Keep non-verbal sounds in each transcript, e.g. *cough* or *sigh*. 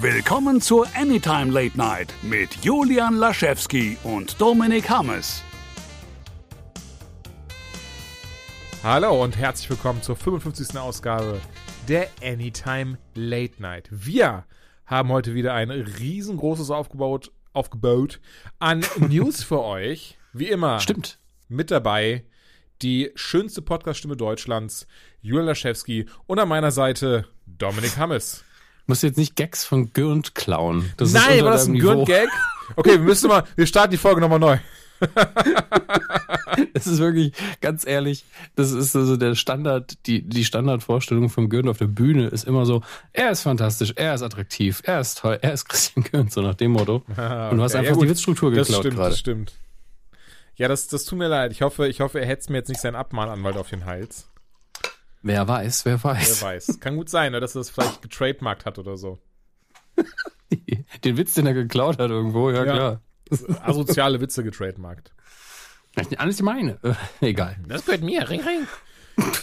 Willkommen zur Anytime Late Night mit Julian Laschewski und Dominik Hammes. Hallo und herzlich willkommen zur 55. Ausgabe der Anytime Late Night. Wir haben heute wieder ein riesengroßes aufgebaut, aufgebaut an *laughs* News für euch. Wie immer. Stimmt. Mit dabei die schönste Podcast-Stimme Deutschlands, Julian Laschewski und an meiner Seite Dominik Hammes. Musst du jetzt nicht Gags von Gürnt klauen. Das Nein, war das ein Gürnt-Gag? Okay, wir müssen mal, wir starten die Folge nochmal neu. *laughs* Es ist wirklich, ganz ehrlich, das ist also der Standard, die, die Standardvorstellung von Gürnt auf der Bühne ist immer so, er ist fantastisch, er ist attraktiv, er ist toll, er ist Christian Gürnt, so nach dem Motto. *laughs* Ah, Und du hast einfach Ja, die Witzstruktur das geklaut stimmt, gerade. Das stimmt. Ja, das, das tut mir leid. Ich hoffe, ich hoffe, er hetzt mir jetzt nicht seinen Abmahnanwalt auf den Hals. Wer weiß, wer Wer weiß. weiß. Kann gut sein, ne, dass er das vielleicht getrademarkt hat oder so. *laughs* Den Witz, den er geklaut hat irgendwo, ja, Ja. klar. *laughs* Asoziale Witze getrademarkt. Alles meine. Äh, *laughs* egal. Das gehört mir, ring, ring.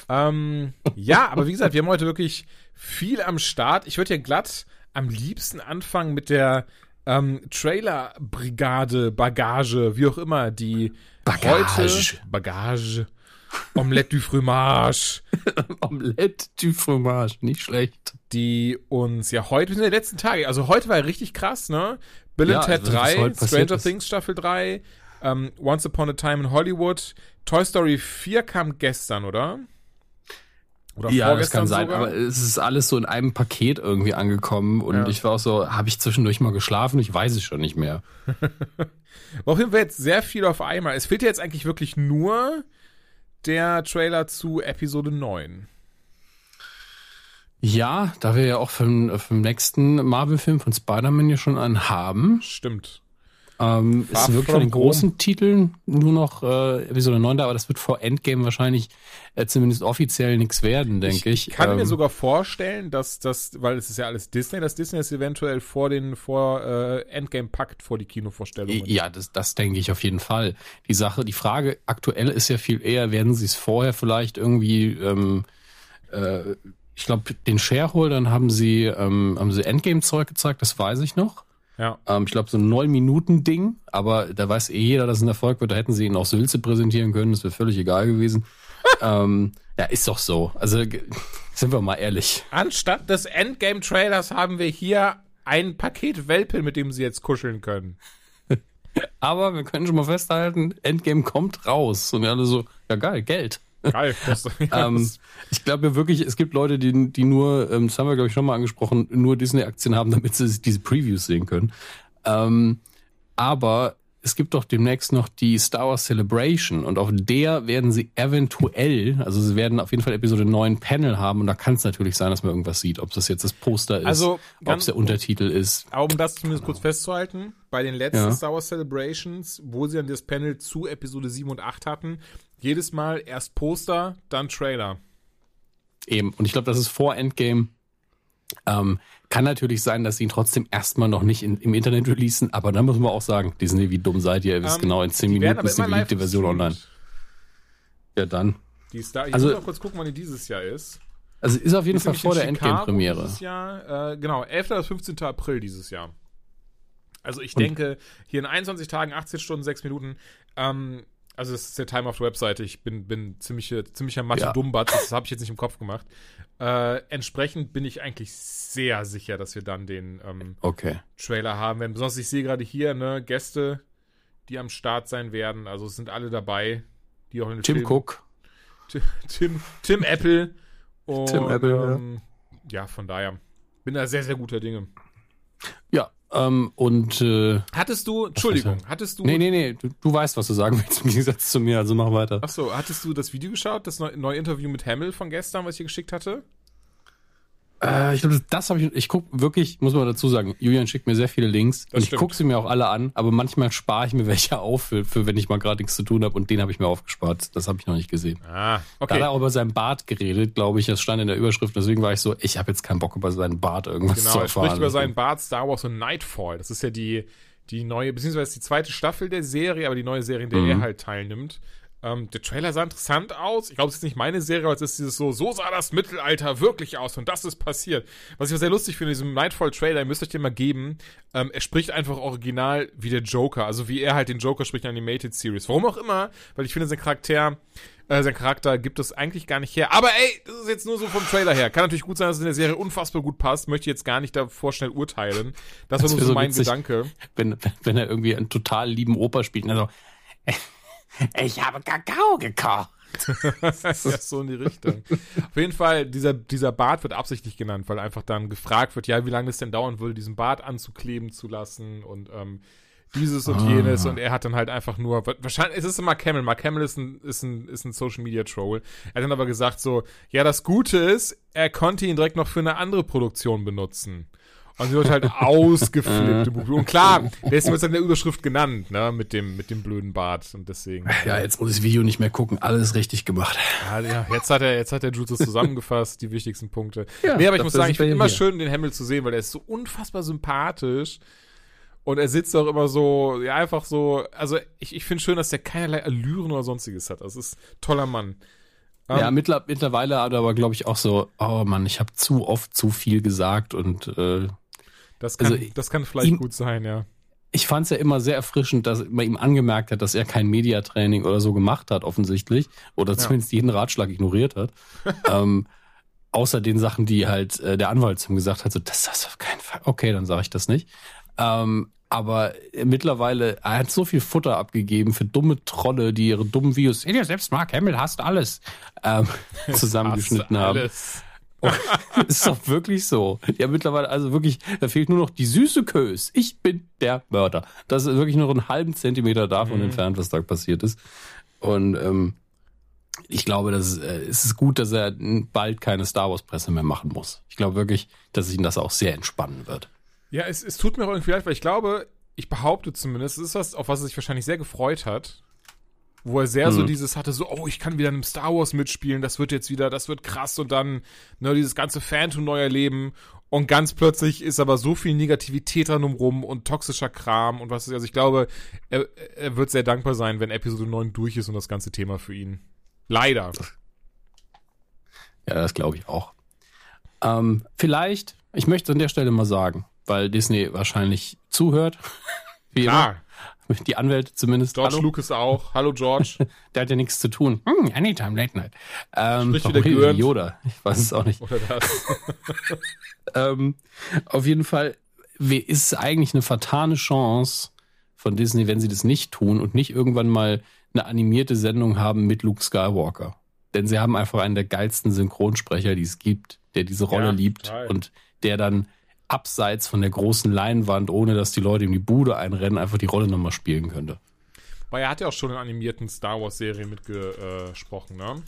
ähm, ja, aber wie gesagt, wir haben heute wirklich viel am Start. Ich würde ja glatt am liebsten anfangen mit der ähm, Trailer-Brigade, Bagage, wie auch immer, die Bagage. heute Bagage, Omelette du Fromage, *laughs* Omelette du Fromage, nicht schlecht. die uns ja heute, wir sind in den letzten Tage, also heute war ja richtig krass, ne? Bill Ja, and Ted also, was 3, heute passiert Stranger ist. Things Staffel 3, ähm, Once Upon a Time in Hollywood, Toy Story 4 kam gestern, oder? Oder Ja, das kann sein, sogar? aber es ist alles so in einem Paket irgendwie angekommen und Ja. ich war auch so, habe ich zwischendurch mal geschlafen? Ich weiß es schon nicht mehr. *laughs* Auf jeden Fall jetzt sehr viel auf einmal. Es fehlt ja jetzt eigentlich wirklich nur der Trailer zu Episode 9. Ja, da wir ja auch vom, vom nächsten Marvel-Film von Spider-Man ja schon einen haben, Stimmt. Ähm, Far ist wirklich von den Home. großen Titeln nur noch äh, Episode 9 da, aber das wird vor Endgame wahrscheinlich äh, zumindest offiziell nichts werden, denke ich. Ich kann mir Ähm, sogar vorstellen, dass das, weil es ist ja alles Disney, dass Disney es eventuell vor den vor äh, Endgame packt vor die Kinovorstellungen. Ja, das, das denke ich auf jeden Fall. Die Sache, die Frage aktuell ist ja viel eher, werden sie es vorher vielleicht irgendwie, ähm, äh, ich glaube, den Shareholdern haben sie, ähm, haben sie Endgame-Zeug gezeigt, das weiß ich noch. Ja. Ähm, ich glaube, so ein neun Minuten Ding, aber da weiß eh jeder, dass es ein Erfolg wird. Da hätten sie ihn auch Sülze präsentieren können, das wäre völlig egal gewesen. *laughs* ähm, ja, ist doch so. Also *laughs* sind wir mal ehrlich. Anstatt des Endgame-Trailers haben wir hier ein Paket Welpe, mit dem sie jetzt kuscheln können. *laughs* Aber wir können schon mal festhalten, Endgame kommt raus. Und wir alle so, ja geil, Geld. Geil. Das, *laughs* ja, Ähm, das, ich glaube ja wirklich, es gibt Leute, die, die nur, ähm, das haben wir glaube ich schon mal angesprochen, nur Disney-Aktien haben, damit sie diese Previews sehen können. Ähm, aber es gibt doch demnächst noch die Star Wars Celebration und auf der werden sie eventuell, also sie werden auf jeden Fall Episode 9 Panel haben und da kann es natürlich sein, dass man irgendwas sieht, ob das jetzt das Poster ist, Also, ob es der Untertitel ist. um das zumindest kurz festzuhalten, bei den letzten Ja. Star Wars Celebrations, wo sie dann das Panel zu Episode 7 und 8 hatten, jedes Mal erst Poster, dann Trailer. Eben. Und ich glaube, das ist vor Endgame. Ähm, kann natürlich sein, dass sie ihn trotzdem erstmal noch nicht in, im Internet releasen, aber dann muss man auch sagen, Disney, wie dumm seid ihr? Ihr wisst Ähm, genau, in 10 die werden Minuten ist die geliebte Version online. Ja, dann. Die Star ich Also- muss mal kurz gucken, wann die dieses Jahr ist. Also ist auf jeden Ist Fall vor der Endgame-Premiere. Dieses Jahr, äh, genau, 11. bis 15. April dieses Jahr. Also ich Und- denke, hier in 21 Tagen, 18 Stunden, 6 Minuten, ähm, also das ist der Time auf der Webseite, ich bin, bin ziemliche, ziemlicher mathe Ja. Dummbatz, das habe ich jetzt nicht im Kopf gemacht. Äh, entsprechend bin ich eigentlich sehr sicher, dass wir dann den ähm, Okay. Trailer haben werden. Besonders ich sehe gerade hier, ne, Gäste, die am Start sein werden, also es sind alle dabei, die auch in den Tim Film- Cook. Tim, Tim, Tim Apple. Und, Tim Apple, ja. ähm, ja. von daher bin da sehr, sehr guter Dinge. Ja, ähm, und äh, Hattest du, Entschuldigung, hattest du, nee, nee, nee, du, du weißt, was du sagen willst im Gegensatz zu mir, also mach weiter. achso, hattest du das Video geschaut, das neue, neue Interview mit Hamill von gestern, was ich dir geschickt hatte? Äh, ich glaube, das, das habe ich. Ich guck wirklich, muss man dazu sagen, Julian schickt mir sehr viele Links und ich gucke sie mir auch alle an, aber manchmal spare ich mir welche auf, für, für wenn ich mal gerade nichts zu tun habe und den habe ich mir aufgespart. Das habe ich noch nicht gesehen. Ah, Da hat okay. er auch über seinen Bart geredet, glaube ich. Das stand in der Überschrift. Deswegen war ich so, ich habe jetzt keinen Bock über seinen Bart irgendwas Genau, zu er erfahren. spricht über seinen Bart, Star Wars und Nightfall. Das ist ja die, die neue, beziehungsweise die zweite Staffel der Serie, aber die neue Serie, in der Mhm. er halt teilnimmt. Ähm, der Trailer sah interessant aus. Ich glaube, es ist nicht meine Serie, aber es ist dieses so, so sah das Mittelalter wirklich aus und das ist passiert. Was ich sehr lustig finde, in diesem Nightfall-Trailer, ihr müsst euch den mal geben, ähm, er spricht einfach original wie der Joker, also wie er halt den Joker spricht in der Animated Series. Warum auch immer, weil ich finde, sein Charakter, äh, sein Charakter gibt es eigentlich gar nicht her. Aber ey, das ist jetzt nur so vom Trailer her. Kann natürlich gut sein, dass es in der Serie unfassbar gut passt. Möchte jetzt gar nicht davor schnell urteilen. Das, das war nur so mein witzig, Gedanke. Wenn, wenn er irgendwie einen total lieben Opa spielt, also ich habe Kakao gekocht. *laughs* ja, so in die Richtung. Auf jeden Fall, dieser, dieser Bart wird absichtlich genannt, weil einfach dann gefragt wird, ja, wie lange es denn dauern würde, diesen Bart anzukleben zu lassen und ähm, dieses und ah. jenes und er hat dann halt einfach nur, wahrscheinlich, es ist immer Camel, Mark Camel ist ein, ist ein, ist ein Social Media Troll. Er hat dann aber gesagt so, ja, das Gute ist, er konnte ihn direkt noch für eine andere Produktion benutzen. Und sie wird halt ausgeflippt im Buch. Und klar, der ist jetzt in der Überschrift genannt, ne, mit dem, mit dem blöden Bart und deswegen. Ja, jetzt muss ich das Video nicht mehr gucken. Alles richtig gemacht. Ja, ja jetzt hat er, jetzt hat der Jutsu zusammengefasst, die wichtigsten Punkte. Ja, nee, aber ich muss sagen, ich finde immer hier. schön den Hemmel zu sehen, weil er ist so unfassbar sympathisch. Und er sitzt auch immer so, ja, einfach so, also ich, ich finde schön, dass der keinerlei Allüren oder sonstiges hat. Das ist toller Mann. Ja, um, mittler, mittlerweile hat er aber, glaube ich, auch so, oh Mann, ich habe zu oft zu viel gesagt und äh, das kann, also, das kann vielleicht ihm, gut sein, ja. Ich fand es ja immer sehr erfrischend, dass man ihm angemerkt hat, dass er kein Mediatraining oder so gemacht hat, offensichtlich. Oder zumindest ja. jeden Ratschlag ignoriert hat. *laughs* ähm, außer den Sachen, die halt äh, der Anwalt zum gesagt hat, so, das ist auf keinen Fall. Okay, dann sage ich das nicht. Ähm, aber mittlerweile, er hat so viel Futter abgegeben für dumme Trolle, die ihre dummen Videos, ja, selbst Mark Hamill hasst alles, ähm, *laughs* zusammengeschnitten haben. Alles. *laughs* ist doch wirklich so. Ja, mittlerweile, also wirklich, da fehlt nur noch die süße Kös. Ich bin der Mörder. Das ist wirklich nur einen halben Zentimeter davon mhm. entfernt, was da passiert ist. Und ähm, ich glaube, dass, äh, es ist gut, dass er bald keine Star Wars Presse mehr machen muss. Ich glaube wirklich, dass ihn das auch sehr entspannen wird. Ja, es, es tut mir auch irgendwie leid, weil ich glaube, ich behaupte zumindest, es ist was, auf was er sich wahrscheinlich sehr gefreut hat wo er sehr mhm. so dieses hatte, so, oh, ich kann wieder in einem Star Wars mitspielen, das wird jetzt wieder, das wird krass und dann, ne, dieses ganze Phantom neu erleben und ganz plötzlich ist aber so viel Negativität dran rum und toxischer Kram und was ist, also ich glaube, er, er wird sehr dankbar sein, wenn Episode 9 durch ist und das ganze Thema für ihn. Leider. Ja, das glaube ich auch. Ähm, vielleicht, ich möchte an der Stelle mal sagen, weil Disney wahrscheinlich zuhört. *laughs* Wie Klar. Immer. *laughs* Die Anwälte zumindest. George Hallo. Lucas auch. Hallo George. *laughs* Der hat ja nichts zu tun. Hm, anytime late night. Ähm, Spricht wieder Gürnt. Yoda. Ich weiß es auch nicht. Oder das. *laughs* ähm, auf jeden Fall ist es eigentlich eine vertane Chance von Disney, wenn sie das nicht tun und nicht irgendwann mal eine animierte Sendung haben mit Luke Skywalker. Denn sie haben einfach einen der geilsten Synchronsprecher, die es gibt, der diese Rolle ja, liebt total. und der dann abseits von der großen Leinwand, ohne dass die Leute in die Bude einrennen, einfach die Rolle nochmal spielen könnte. Weil er hat ja auch schon in animierten Star Wars-Serien mitgesprochen, ne?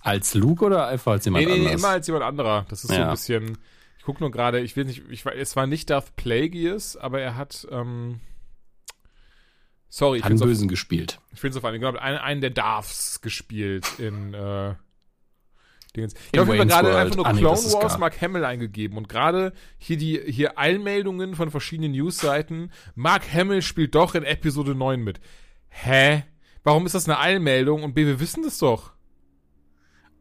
Als Luke oder einfach als jemand nee, nee, anderes? Nee, immer als jemand anderer. Das ist ja. so ein bisschen. Ich gucke nur gerade, ich will nicht, ich, es war nicht Darth Plagueis, aber er hat. Ähm, sorry, ich hat einen Bösen auf, gespielt. Ich finde es auf einen, genau, einen, einen der Darths gespielt in. Äh, Dingens. Ich habe gerade einfach nur ah, Clone nee, Wars Mark Hamill eingegeben und gerade hier die hier Eilmeldungen von verschiedenen Newsseiten. Mark Hamill spielt doch in Episode 9 mit. Hä? Warum ist das eine Eilmeldung? Und B, wir wissen das doch.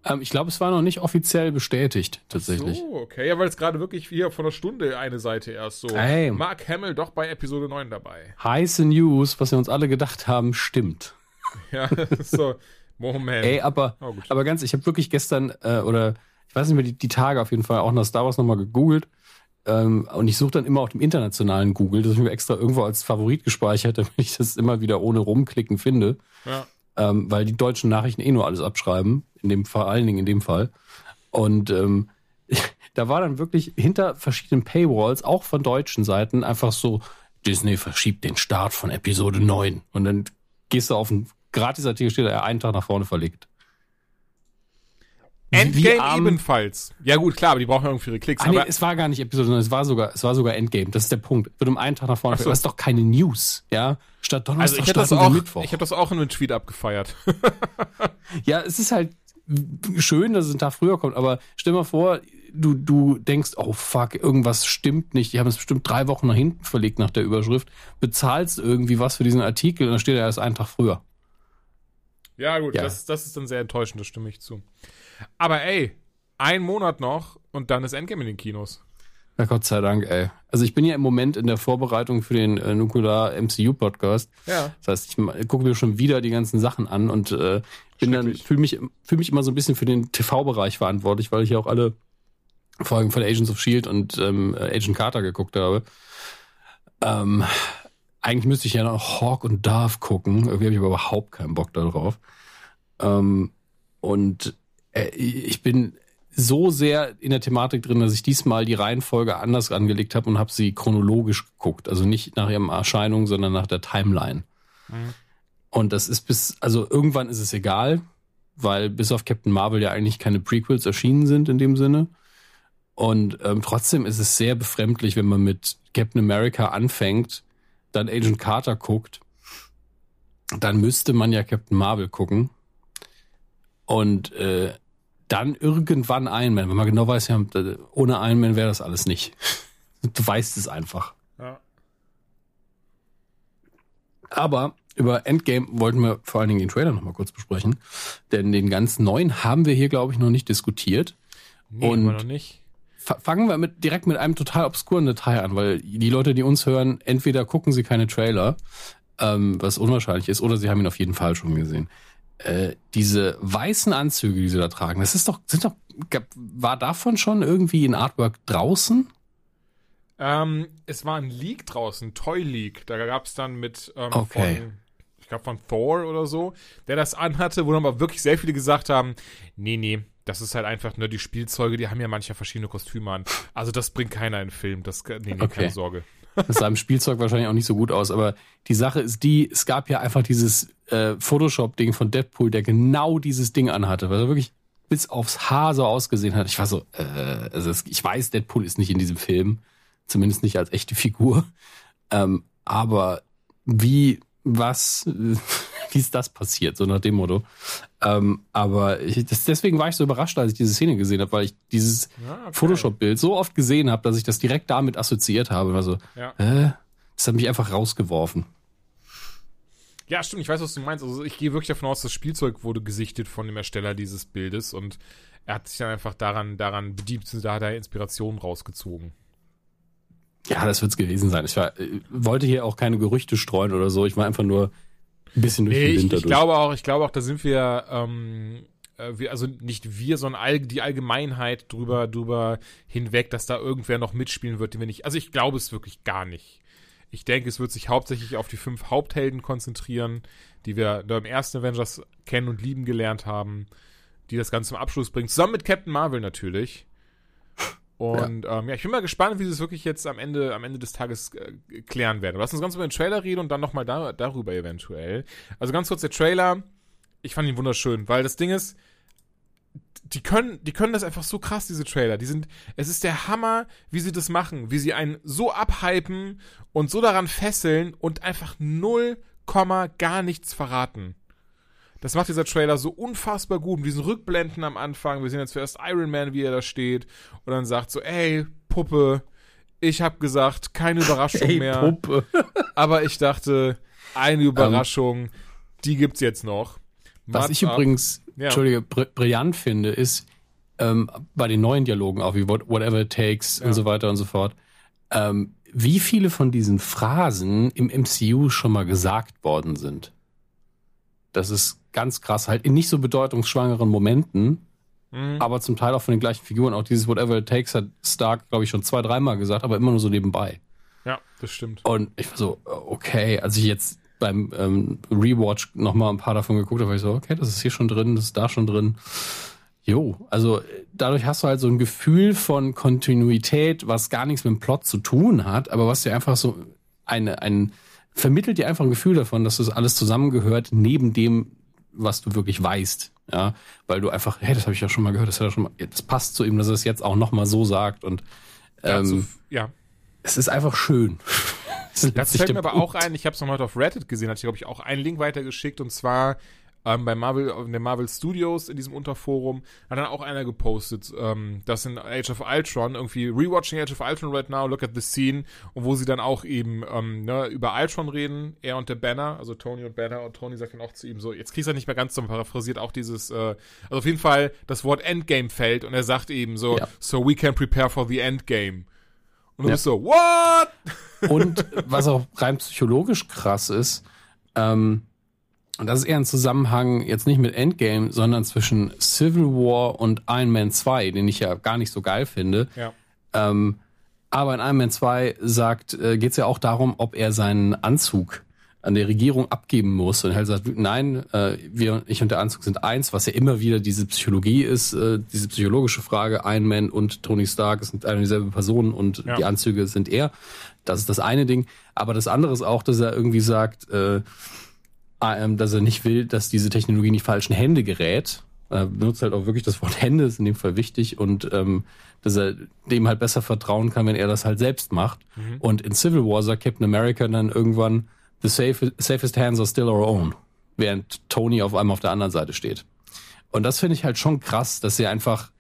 Ähm, ich glaube, es war noch nicht offiziell bestätigt, tatsächlich. Oh, so, okay. Ja, weil es gerade wirklich hier von einer Stunde eine Seite erst so. Hey. Mark Hamill doch bei Episode 9 dabei. Heiße News, was wir uns alle gedacht haben, stimmt. *laughs* Ja, so. Moment. Ey, aber, oh, aber ganz, ich habe wirklich gestern, äh, oder ich weiß nicht mehr, die, die Tage auf jeden Fall auch nach Star Wars nochmal gegoogelt. Ähm, und ich suche dann immer auf dem internationalen Google, das habe ich mir extra irgendwo als Favorit gespeichert, *laughs* damit ich das immer wieder ohne rumklicken finde. Ja. Ähm, weil die deutschen Nachrichten eh nur alles abschreiben, in dem vor allen Dingen in dem Fall. Und ähm, *laughs* da war dann wirklich hinter verschiedenen Paywalls, auch von deutschen Seiten, einfach so, Disney verschiebt den Start von Episode 9. Und dann gehst du auf einen Gratisartikel steht er einen Tag nach vorne verlegt. Endgame ebenfalls. Ja gut, klar, aber die brauchen irgendwie ihre Klicks. Ah, nee, es war gar nicht Episode, sondern es war sogar, es war sogar Endgame. Das ist der Punkt. Wird um einen Tag nach vorne. So. Das ist doch keine News, ja? Statt Donnerstag, also ich das auch, Mittwoch. Ich habe das auch in einem Tweet abgefeiert. *laughs* ja, es ist halt schön, dass es ein Tag früher kommt, aber stell mal vor, du, du denkst, oh fuck, irgendwas stimmt nicht. Die haben es bestimmt drei Wochen nach hinten verlegt nach der Überschrift. Bezahlst irgendwie was für diesen Artikel und dann steht er erst einen Tag früher. Ja, gut, Ja. Das, das ist dann sehr enttäuschend, das stimme ich zu. Aber ey, ein Monat noch und dann ist Endgame in den Kinos. Ja, Gott sei Dank, ey. Also ich bin ja im Moment in der Vorbereitung für den äh, Nukular MCU Podcast. Ja. Das heißt, ich gucke mir schon wieder die ganzen Sachen an und äh, bin dann fühle mich fühle mich immer so ein bisschen für den TV-Bereich verantwortlich, weil ich ja auch alle Folgen von Agents of Shield und ähm, Agent Carter geguckt habe. Ähm, eigentlich müsste ich ja noch Hawk und Darth gucken. Irgendwie habe ich aber überhaupt keinen Bock darauf. Ähm, und äh, ich bin so sehr in der Thematik drin, dass ich diesmal die Reihenfolge anders angelegt habe und habe sie chronologisch geguckt. Also nicht nach ihrem Erscheinung, sondern nach der Timeline. Mhm. Und das ist bis, also irgendwann ist es egal, weil bis auf Captain Marvel ja eigentlich keine Prequels erschienen sind in dem Sinne. Und ähm, trotzdem ist es sehr befremdlich, wenn man mit Captain America anfängt, dann Agent Carter guckt, dann müsste man ja Captain Marvel gucken. Und äh, dann irgendwann Iron Man, wenn man genau weiß, ja, ohne Iron Man wäre das alles nicht. Du weißt es einfach. Ja. Aber über Endgame wollten wir vor allen Dingen den Trailer nochmal kurz besprechen. Denn den ganz neuen haben wir hier, glaube ich, noch nicht diskutiert. Nee, Und- noch nicht. Fa- Fangen wir mit, direkt mit einem total obskuren Detail an, weil die Leute, die uns hören, entweder gucken sie keine Trailer, ähm, was unwahrscheinlich ist, oder sie haben ihn auf jeden Fall schon gesehen. Äh, diese weißen Anzüge, die sie da tragen, das ist doch, sind doch, gab- war davon schon irgendwie ein Artwork draußen? Ähm, es war ein Leak draußen, Toy Leak. Da gab es dann mit ähm, Okay. von, ich glaube von Thor oder so, der das anhatte, wo dann aber wirklich sehr viele gesagt haben, nee, nee, das ist halt einfach nur die Spielzeuge, die haben ja mancher verschiedene Kostüme an. Also das bringt keiner in den Film, das, nee, nee, Okay. keine Sorge. Das sah im Spielzeug wahrscheinlich auch nicht so gut aus, aber die Sache ist die, es gab ja einfach dieses äh, Photoshop-Ding von Deadpool, der genau dieses Ding anhatte, weil er wirklich bis aufs Haar so ausgesehen hat. Ich war so, äh, also es, ich weiß, Deadpool ist nicht in diesem Film, zumindest nicht als echte Figur, ähm, aber wie, was, äh, wie ist das passiert, so nach dem Motto. Ähm, aber ich, das, deswegen war ich so überrascht, als ich diese Szene gesehen habe, weil ich dieses Ja, okay. Photoshop-Bild so oft gesehen habe, dass ich das direkt damit assoziiert habe. Also, Ja. äh, das hat mich einfach rausgeworfen. Ja, stimmt, ich weiß, was du meinst. Also ich gehe wirklich davon aus, das Spielzeug wurde gesichtet von dem Ersteller dieses Bildes und er hat sich dann einfach daran, daran bedient, da hat er Inspiration rausgezogen. Ja, das wird's gewesen sein. Ich war, äh, wollte hier auch keine Gerüchte streuen oder so. Ich war einfach nur ein bisschen durch Nee, den ich, Winter ich durch. glaube auch, ich glaube auch, da sind wir, ähm, äh, wir, also nicht wir, sondern all, die Allgemeinheit drüber, drüber hinweg, dass da irgendwer noch mitspielen wird, den wir nicht. Also ich glaube es wirklich gar nicht. Ich denke, es wird sich hauptsächlich auf die fünf Haupthelden konzentrieren, die wir da im ersten Avengers kennen und lieben gelernt haben, die das Ganze zum Abschluss bringen. Zusammen mit Captain Marvel natürlich. Und ja, ähm, ja ich bin mal gespannt, wie sie es wirklich jetzt am Ende, am Ende des Tages äh, klären werden. Lass uns ganz über den Trailer reden und dann nochmal da, darüber eventuell. Also ganz kurz der Trailer. Ich fand ihn wunderschön, weil das Ding ist, die können, die können das einfach so krass, diese Trailer. Die sind, es ist der Hammer, wie sie das machen, wie sie einen so abhypen und so daran fesseln und einfach null Komma gar nichts verraten. Das macht dieser Trailer so unfassbar gut. Mit diesen Rückblenden am Anfang. Wir sehen jetzt zuerst Iron Man, wie er da steht. Und dann sagt so, ey, Puppe, ich hab gesagt, keine Überraschung *laughs* Ey, mehr. Puppe. *laughs* Aber ich dachte, eine Überraschung, die gibt's jetzt noch. Was Mats ich ab. übrigens, Ja. Entschuldige, br brillant finde, ist ähm, bei den neuen Dialogen auch, wie what, Whatever it takes Ja. und so weiter und so fort, ähm, wie viele von diesen Phrasen im MCU schon mal gesagt worden sind. Das ist ganz krass, halt in nicht so bedeutungsschwangeren Momenten, Mhm. aber zum Teil auch von den gleichen Figuren. Auch dieses Whatever it takes hat Stark, glaube ich, schon zwei, dreimal gesagt, aber immer nur so nebenbei. Ja, das stimmt. Und ich war so, okay, als ich jetzt beim ähm, Rewatch noch mal ein paar davon geguckt habe, war ich so, okay, das ist hier schon drin, das ist da schon drin. Jo, also dadurch hast du halt so ein Gefühl von Kontinuität, was gar nichts mit dem Plot zu tun hat, aber was dir einfach so eine, ein, vermittelt dir einfach ein Gefühl davon, dass das alles zusammengehört, neben dem, was du wirklich weißt. Ja, weil du einfach, hey, das habe ich ja schon mal gehört, das hat er schon mal, das passt zu ihm, dass er es jetzt auch noch mal so sagt und ähm, ja. es ist einfach schön. *laughs* Das Das fällt mir aber auch ein, ich habe es noch heute auf Reddit gesehen, hat ich glaube ich auch einen Link weitergeschickt und zwar ähm, bei Marvel, in der Marvel Studios in diesem Unterforum, hat dann auch einer gepostet, ähm, dass in Age of Ultron irgendwie rewatching Age of Ultron right now, look at the scene, und wo sie dann auch eben ähm, ne, über Ultron reden, er und der Banner, also Tony und Banner, und Tony sagt dann auch zu ihm so, jetzt kriegst du nicht mehr ganz so paraphrasiert auch dieses, äh, also auf jeden Fall das Wort Endgame fällt und er sagt eben so, Ja. so we can prepare for the Endgame. Und du Ja. bist so, what? Und was auch rein psychologisch krass ist, ähm, und das ist eher ein Zusammenhang jetzt nicht mit Endgame, sondern zwischen Civil War und Iron Man 2, den ich ja gar nicht so geil finde. Ja. Ähm, aber in Iron Man 2 sagt, äh, geht es ja auch darum, ob er seinen Anzug an der Regierung abgeben muss. Und er sagt, nein, äh, wir, ich und der Anzug sind eins, was ja immer wieder diese Psychologie ist, äh, diese psychologische Frage, Iron Man und Tony Stark sind eine dieselbe Person und Ja. die Anzüge sind er. Das ist das eine Ding. Aber das andere ist auch, dass er irgendwie sagt, äh, dass er nicht will, dass diese Technologie in die falschen Hände gerät. Er benutzt halt auch wirklich das Wort Hände, ist in dem Fall wichtig und ähm, dass er dem halt besser vertrauen kann, wenn er das halt selbst macht. Und in Civil War sagt Captain America dann irgendwann, the safe, safest hands are still our own, während Tony auf einmal auf der anderen Seite steht. Und das finde ich halt schon krass, dass sie einfach,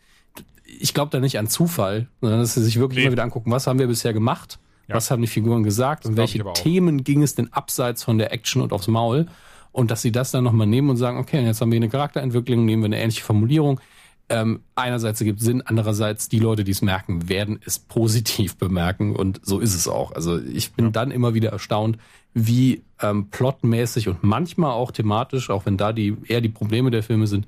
ich glaube da nicht an Zufall, sondern dass sie sich wirklich Nee. mal wieder angucken, was haben wir bisher gemacht, Ja. was haben die Figuren gesagt und welche. Themen ging es denn abseits von der Action und aufs Maul und dass sie das dann nochmal nehmen und sagen, okay, jetzt haben wir eine Charakterentwicklung, nehmen wir eine ähnliche Formulierung. Ähm, einerseits ergibt Sinn, andererseits die Leute, die es merken, werden es positiv *laughs* bemerken und so ist es auch. Also ich bin dann immer wieder erstaunt, wie ähm, plotmäßig und manchmal auch thematisch, auch wenn da die eher die Probleme der Filme sind,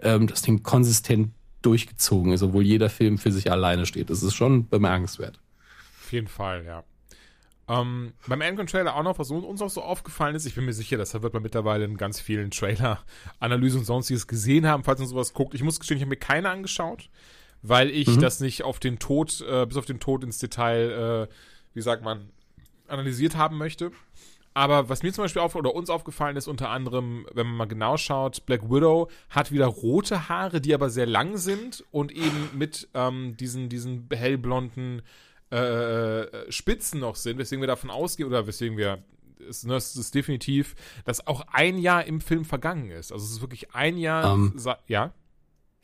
ähm, das Ding konsistent durchgezogen ist, obwohl jeder Film für sich alleine steht. Das ist schon bemerkenswert. Auf jeden Fall, ja. Ähm, beim Endgame-Trailer auch noch, was uns auch so aufgefallen ist, ich bin mir sicher, das wird man mittlerweile in ganz vielen Trailer-Analysen und sonstiges gesehen haben, falls man sowas guckt. Ich muss gestehen, ich habe mir keine angeschaut, weil ich das nicht auf den Tod, äh, bis auf den Tod ins Detail, äh, wie sagt man, analysiert haben möchte. Aber was mir zum Beispiel auf oder uns aufgefallen ist, unter anderem, wenn man mal genau schaut, Black Widow hat wieder rote Haare, die aber sehr lang sind und eben mit ähm, diesen, diesen hellblonden äh, Spitzen noch sind, weswegen wir davon ausgehen, oder weswegen wir, es, ne, es ist definitiv, dass auch ein Jahr im Film vergangen ist. Also es ist wirklich ein Jahr, Ähm. sa- ja,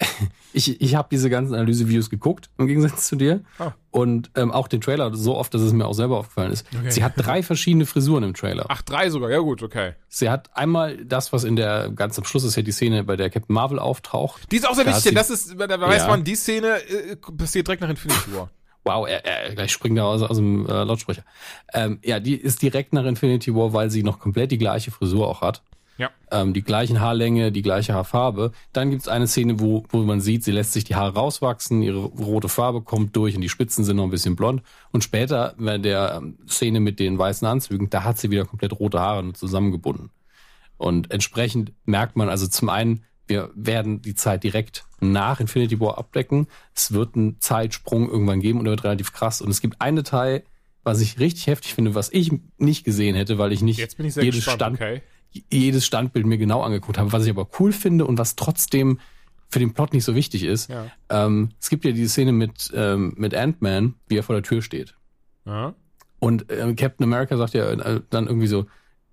*laughs* Ich, ich habe diese ganzen Analysevideos geguckt, im Gegensatz zu dir. Oh. Und ähm, auch den Trailer so oft, dass es mir auch selber aufgefallen ist. Okay. Sie hat drei verschiedene Frisuren im Trailer. ach, drei sogar, ja gut, okay. Sie hat einmal das, was in der, ganz am Schluss ist ja die Szene, bei der Captain Marvel auftaucht. Die ist auch sehr wichtig, das ist, da weiß Ja. man, die Szene äh, passiert direkt nach Infinity War. Wow, er, er gleich springt er aus, aus dem äh, Lautsprecher. Ähm, ja, die ist direkt nach Infinity War, weil sie noch komplett die gleiche Frisur auch hat. Ja. Ähm, die gleichen Haarlänge, die gleiche Haarfarbe. Dann gibt's eine Szene, wo, wo man sieht, sie lässt sich die Haare rauswachsen, ihre rote Farbe kommt durch und die Spitzen sind noch ein bisschen blond. Und später, bei der ähm, Szene mit den weißen Anzügen, da hat sie wieder komplett rote Haare zusammengebunden. Und entsprechend merkt man also zum einen, wir werden die Zeit direkt nach Infinity War abdecken. Es wird einen Zeitsprung irgendwann geben und er wird relativ krass. Und es gibt ein Detail, was ich richtig heftig finde, was ich nicht gesehen hätte, weil ich nicht Jetzt bin ich jedes, gespannt, Stand, okay. jedes Standbild mir genau angeguckt habe, was ich aber cool finde und was trotzdem für den Plot nicht so wichtig ist. Ja. Ähm, es gibt ja die Szene mit, ähm, mit Ant-Man, wie er vor der Tür steht. Ja. Und äh, Captain America sagt ja äh, dann irgendwie so,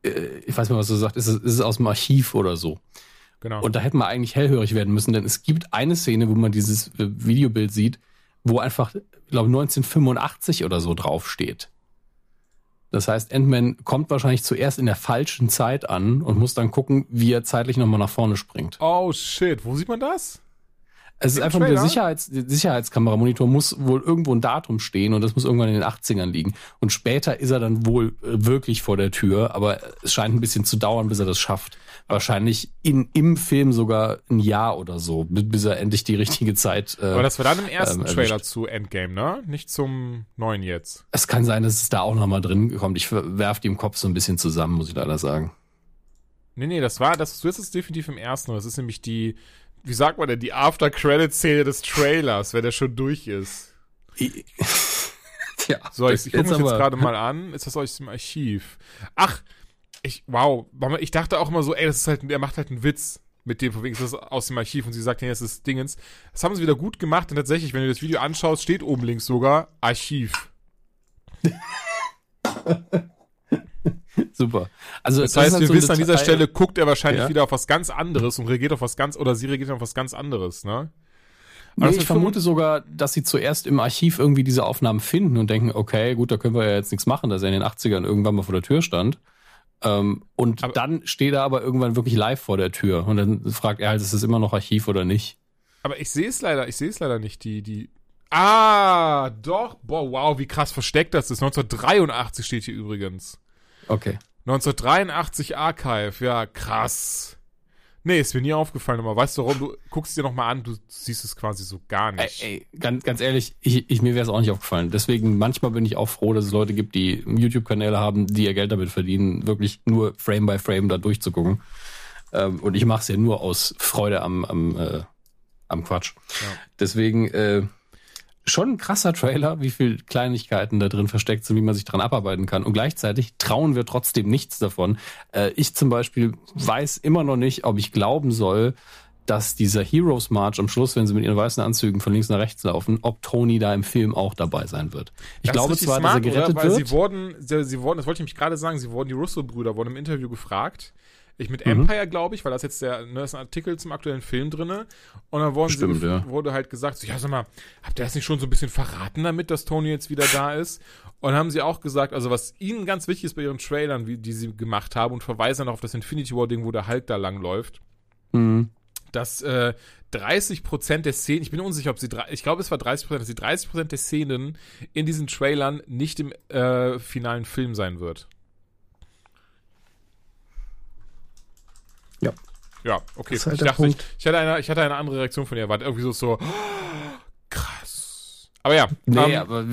äh, ich weiß nicht, was er sagt, ist es, ist es aus dem Archiv oder so. Genau. Und da hätte man eigentlich hellhörig werden müssen, denn es gibt eine Szene, wo man dieses äh, Videobild sieht, wo einfach, ich glaube, 1985 oder so draufsteht. Das heißt, Ant-Man kommt wahrscheinlich zuerst in der falschen Zeit an und muss dann gucken, wie er zeitlich nochmal nach vorne springt. oh shit, wo sieht man das? Es ist Im einfach nur der Trailer? Sicherheits Sicherheitskamera-Monitor muss wohl irgendwo ein Datum stehen und das muss irgendwann in den 80ern liegen. Und später ist er dann wohl äh, wirklich vor der Tür, aber es scheint ein bisschen zu dauern, bis er das schafft. Wahrscheinlich in, im Film sogar ein Jahr oder so, bi- bis er endlich die richtige Zeit. Äh, Aber das war dann im ersten ähm, Trailer zu Endgame, ne? Nicht zum neuen jetzt. es kann sein, dass es da auch nochmal drin kommt. Ich werf die im Kopf so ein bisschen zusammen, muss ich leider sagen. Nee, nee, das war, das, das ist definitiv im ersten. Das ist nämlich die, wie sagt man denn, die After-Credit-Szene des Trailers, wenn der schon durch ist. *laughs* Tja, So, ich, ich gucke mich jetzt gerade mal an. Ist das aus dem Archiv? Ach, ich, wow. Ich dachte auch immer so, ey, das ist halt, er macht halt einen Witz mit dem, von wegen ist das aus dem Archiv und sie sagt, nee, das ist Dingens. Das haben sie wieder gut gemacht und tatsächlich, wenn du das Video anschaust, steht oben links sogar Archiv. Super. Also Das heißt, ist halt wir so wissen an dieser Detail- Stelle, guckt er wahrscheinlich Ja. wieder auf was ganz anderes und reagiert auf was ganz, oder sie reagiert auf was ganz anderes, ne? Nee, das ich vermute sogar, dass sie zuerst im Archiv irgendwie diese Aufnahmen finden und denken, okay, gut, da können wir ja jetzt nichts machen, dass er in den 80ern irgendwann mal vor der Tür stand. Ähm, und Aber- dann steht er aber irgendwann wirklich live vor der Tür und dann fragt er halt, ist das immer noch Archiv oder nicht? Aber ich sehe es leider, ich sehe es leider nicht, die, die. Ah, doch. Boah, wow, wie krass versteckt das ist. 1983 steht hier übrigens. Okay. 1983 Archive, ja, krass. Nee, ist mir nie aufgefallen, aber weißt du warum? Du guckst es dir nochmal an, du siehst es quasi so gar Ey, nicht. ey, ganz, ganz ehrlich, ich, ich, mir wäre es auch nicht aufgefallen. Deswegen, manchmal bin ich auch froh, dass es Leute gibt, die YouTube-Kanäle haben, die ihr Geld damit verdienen, wirklich nur Frame by Frame da durchzugucken. Ähm, und ich mache es ja nur aus Freude am, am, äh, am Quatsch. Ja. Deswegen äh, schon ein krasser Trailer, wie viel Kleinigkeiten da drin versteckt sind, wie man sich dran abarbeiten kann. Und gleichzeitig trauen wir trotzdem nichts davon. Äh, ich zum Beispiel weiß immer noch nicht, ob ich glauben soll, dass dieser Heroes March am Schluss, wenn sie mit ihren weißen Anzügen von links nach rechts laufen, ob Tony da im Film auch dabei sein wird. Ich Das glaube zwar, smart, dass er gerettet oder? Weil wird. sie wurden, sie, sie wurden, das wollte ich mich gerade sagen, sie wurden, die Russo-Brüder wurden im Interview gefragt. Ich mit Mhm. Empire, glaube ich, weil das jetzt der, ne, ist ein Artikel zum aktuellen Film drinne. Und dann wurden Stimmt, sie, ja. wurde halt gesagt, so, ja, sag mal, habt ihr das nicht schon so ein bisschen verraten damit, dass Tony jetzt wieder da ist? Und haben sie auch gesagt, also was ihnen ganz wichtig ist bei ihren Trailern, wie, die sie gemacht haben und verweisen auch auf das Infinity War Ding, wo der Hulk da langläuft, Mhm. dass äh, 30% der Szenen, ich bin unsicher, ob sie, ich glaube, es war 30%, dass die 30% der Szenen in diesen Trailern nicht im äh, finalen Film sein wird. Ja. Ja, okay. Halt ich, dachte, ich, ich, hatte eine, ich hatte eine andere Reaktion von ihr erwartet. Irgendwie so, so krass. Aber ja, Nee, ähm, aber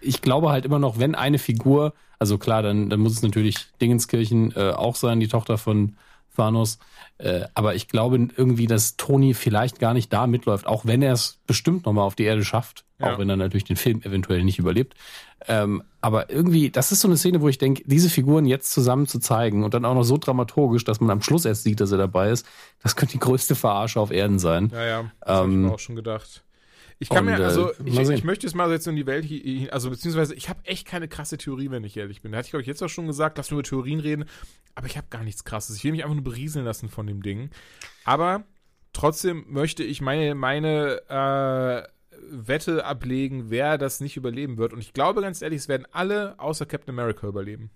ich glaube halt immer noch, wenn eine Figur, also klar, dann, dann muss es natürlich Dingenskirchen äh, auch sein, die Tochter von Thanos. Äh, aber ich glaube irgendwie, dass Tony vielleicht gar nicht da mitläuft, auch wenn er es bestimmt nochmal auf die Erde schafft, Ja. auch wenn er natürlich den Film eventuell nicht überlebt. Ähm, aber irgendwie, das ist so eine Szene, wo ich denke, diese Figuren jetzt zusammen zu zeigen und dann auch noch so dramaturgisch, dass man am Schluss erst sieht, dass er dabei ist, das könnte die größte Verarsche auf Erden sein. ja, ja, das hab ich ähm, mir auch schon gedacht. Ich kann und, mir, also, äh, ich, mal sehen. ich möchte jetzt mal jetzt in die Welt, also beziehungsweise, ich habe echt keine krasse Theorie, wenn ich ehrlich bin. Da hatte ich, glaube ich, jetzt auch schon gesagt, lass nur über Theorien reden, aber ich habe gar nichts krasses. Ich will mich einfach nur berieseln lassen von dem Ding. Aber trotzdem möchte ich meine, meine äh, Wette ablegen, wer das nicht überleben wird. Und ich glaube ganz ehrlich, es werden alle außer Captain America überleben.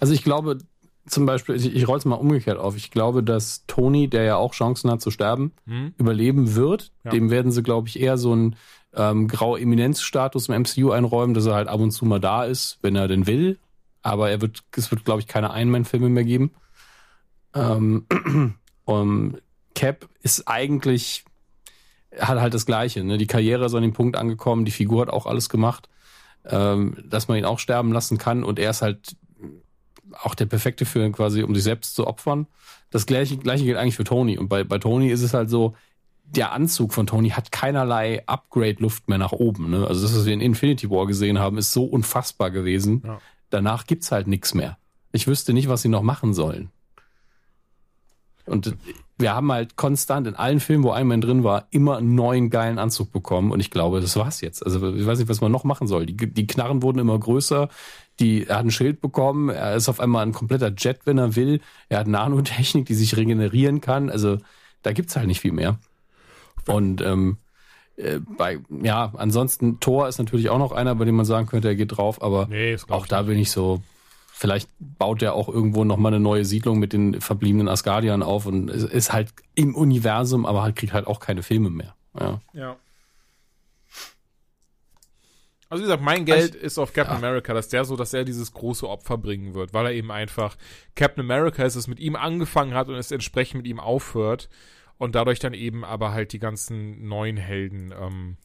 Also ich glaube zum Beispiel, ich, ich roll es mal umgekehrt auf. Ich glaube, dass Tony, der ja auch Chancen hat zu sterben, Hm? überleben wird. Ja. Dem werden sie, glaube ich, eher so einen ähm, graue Eminenzstatus im MCU einräumen, dass er halt ab und zu mal da ist, wenn er denn will. Aber er wird, es wird, glaube ich, keine Ein-Man-Filme mehr geben. Ähm, *clears throat* um, Cap ist eigentlich, hat halt das Gleiche. Ne? Die Karriere ist an dem Punkt angekommen, die Figur hat auch alles gemacht, ähm, dass man ihn auch sterben lassen kann und er ist halt auch der perfekte für ihn quasi, um sich selbst zu opfern. Das gleiche, gleiche gilt eigentlich für Tony. Und bei, bei Tony ist es halt so, der Anzug von Tony hat keinerlei Upgrade-Luft mehr nach oben. Ne? Also das, was wir in Infinity War gesehen haben, ist so unfassbar gewesen. Ja. Danach gibt's halt nichts mehr. Ich wüsste nicht, was sie noch machen sollen. Und wir haben halt konstant in allen Filmen, wo Iron drin war, immer einen neuen geilen Anzug bekommen. Und ich glaube, das war's jetzt. Also ich weiß nicht, was man noch machen soll. Die, die Knarren wurden immer größer. Die, er hat ein Schild bekommen. Er ist auf einmal ein kompletter Jet, wenn er will. Er hat Nanotechnik, die sich regenerieren kann. Also da gibt's halt nicht viel mehr. Und ähm, äh, bei, ja, ansonsten Thor ist natürlich auch noch einer, bei dem man sagen könnte, er geht drauf, aber Nee, auch da bin ich so, vielleicht baut er auch irgendwo nochmal eine neue Siedlung mit den verbliebenen Asgardiern auf und ist halt im Universum, aber halt kriegt halt auch keine Filme mehr. Ja. Ja. Also wie gesagt, mein Geld ist auf Captain America, dass der so, dass er dieses große Opfer bringen wird, weil er eben einfach Captain America ist, es mit ihm angefangen hat und es entsprechend mit ihm aufhört und dadurch dann eben aber halt die ganzen neuen Helden, ähm,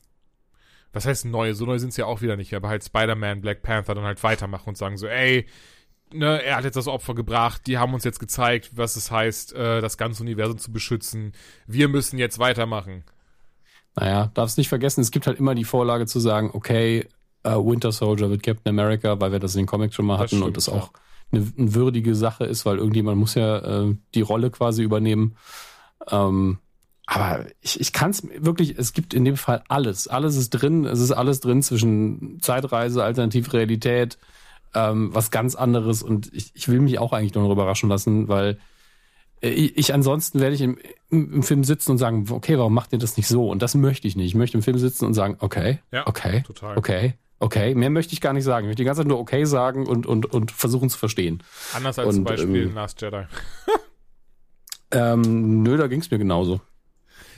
was heißt neu? So neu sind sie ja auch wieder nicht, aber halt Spider-Man, Black Panther dann halt weitermachen und sagen so, ey, ne, er hat jetzt das Opfer gebracht, die haben uns jetzt gezeigt, was es heißt, äh, das ganze Universum zu beschützen. Wir müssen jetzt weitermachen. Naja, darfst nicht vergessen, es gibt halt immer die Vorlage zu sagen, okay, äh, Winter Soldier wird Captain America, weil wir das in den Comics schon mal Das hatten stimmt, und das ja. auch eine, eine würdige Sache ist, weil irgendjemand muss ja äh, die Rolle quasi übernehmen. Ähm, aber ich, ich kann es wirklich, es gibt in dem Fall alles. Alles ist drin, es ist alles drin zwischen Zeitreise, Alternativrealität, ähm, was ganz anderes. Und ich, ich will mich auch eigentlich nur noch überraschen lassen, weil äh, ich, ich ansonsten werde ich im, im, Film sitzen und sagen, okay, warum macht ihr das nicht so? Und das möchte ich nicht. Ich möchte im Film sitzen und sagen, okay, ja, okay, total. okay, okay. Mehr möchte ich gar nicht sagen. Ich möchte die ganze Zeit nur okay sagen und, und, und versuchen zu verstehen. Anders als und, zum Beispiel ähm, Last Jedi. ähm, nö, da ging es mir genauso.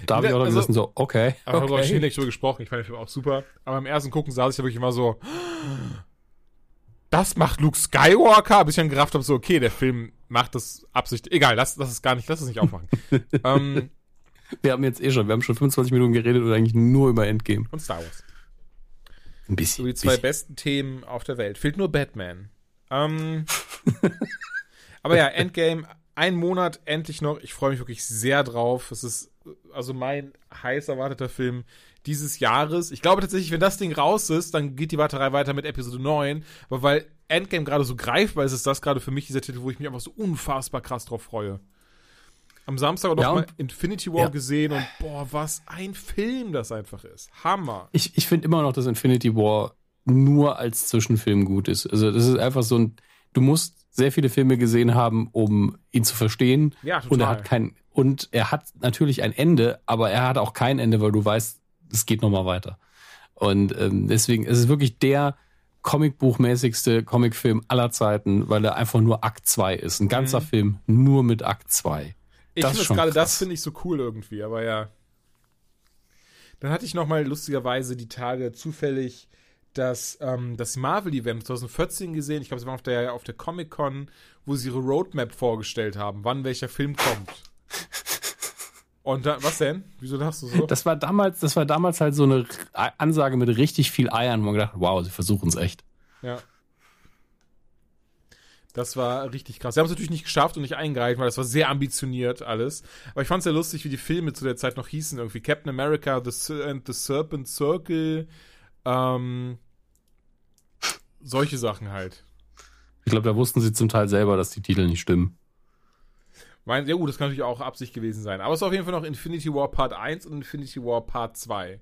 Da habe ich auch also, so, okay. Aber okay. habe ich nicht drüber gesprochen. Ich fand den Film auch super. Aber im ersten Gucken saß ich ja wirklich immer so, das macht Luke Skywalker, bis ich dann gerafft habe, so, okay, der Film macht das absichtlich. Egal, lass, lass es gar nicht, lass es nicht aufmachen. *laughs* ähm, wir haben jetzt eh schon, wir haben schon 25 Minuten geredet und eigentlich nur über Endgame. Und Star Wars. Ein bisschen. So die zwei bisschen. besten Themen auf der Welt. Fehlt nur Batman. Ähm, *laughs* aber ja, Endgame, ein Monat endlich noch. Ich freue mich wirklich sehr drauf. Es ist also mein heiß erwarteter Film dieses Jahres. Ich glaube tatsächlich, wenn das Ding raus ist, dann geht die Warterei weiter mit Episode 9. Aber weil Endgame gerade so greifbar ist, ist das gerade für mich dieser Titel, wo ich mich einfach so unfassbar krass drauf freue. Am Samstag auch ja, noch mal Infinity War ja. gesehen und boah, was ein Film das einfach ist. Hammer. Ich, ich finde immer noch, dass Infinity War nur als Zwischenfilm gut ist. Also das ist einfach so ein, du musst sehr viele Filme gesehen haben, um ihn zu verstehen. Ja, total. Und er hat kein, und er hat natürlich ein Ende, aber er hat auch kein Ende, weil du weißt, es geht nochmal weiter. Und ähm, deswegen ist es wirklich der Comicbuchmäßigste Comicfilm aller Zeiten, weil er einfach nur Akt 2 ist. Ein ganzer mhm. Film nur mit Akt 2. Ich finde gerade das finde ich so cool irgendwie, aber ja. Dann hatte ich noch mal lustigerweise die Tage zufällig das, ähm, das Marvel-Event 2014 gesehen. Ich glaube, sie waren auf der, auf der Comic-Con, wo sie ihre Roadmap vorgestellt haben, wann welcher Film kommt. *laughs* Und da, was denn? Wieso lachst du so? Das war damals, das war damals halt so eine Ansage mit richtig viel Eiern, wo man gedacht, wow, sie versuchen es echt. Ja. Das war richtig krass. Sie haben es natürlich nicht geschafft und nicht eingehalten, weil das war sehr ambitioniert alles. Aber ich fand es sehr lustig, wie die Filme zu der Zeit noch hießen. Irgendwie Captain America, The, and the Serpent Circle. Ähm, solche Sachen halt. Ich glaube, da wussten sie zum Teil selber, dass die Titel nicht stimmen. Mein, ja gut, das kann natürlich auch Absicht gewesen sein. Aber es ist auf jeden Fall noch Infinity War Part 1 und Infinity War Part 2.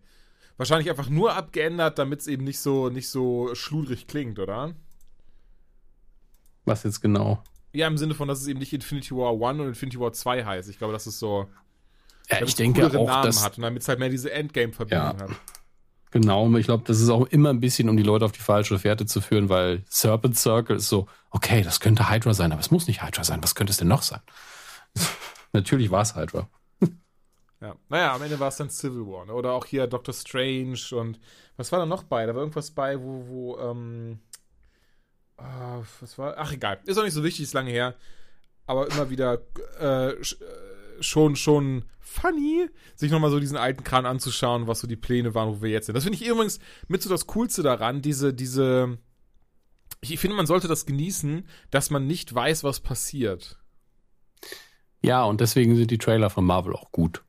Wahrscheinlich einfach nur abgeändert, damit es eben nicht so, nicht so schludrig klingt, oder? Was jetzt genau? Ja, im Sinne von, dass es eben nicht Infinity War 1 und Infinity War 2 heißt. Ich glaube, das ist so. Ja, ich denke auch, Namen dass, hat und damit es halt mehr diese Endgame-Verbindung ja, hat. Genau, ich glaube, das ist auch immer ein bisschen, um die Leute auf die falsche Fährte zu führen, weil Serpent Circle ist so, okay, das könnte Hydra sein, aber es muss nicht Hydra sein. Was könnte es denn noch sein? *laughs* Natürlich war es Hydra. Ja, naja, am Ende war es dann Civil War, ne? Oder auch hier Doctor Strange und was war da noch bei? Da war irgendwas bei, wo, wo, ähm, uh, was war? Ach, egal. Ist auch nicht so wichtig, ist lange her. Aber immer wieder äh, äh, schon, schon funny, sich nochmal so diesen alten Kran anzuschauen, was so die Pläne waren, wo wir jetzt sind. Das finde ich übrigens mit so das Coolste daran, diese, diese, ich finde, man sollte das genießen, dass man nicht weiß, was passiert. Ja, und deswegen sind die Trailer von Marvel auch gut.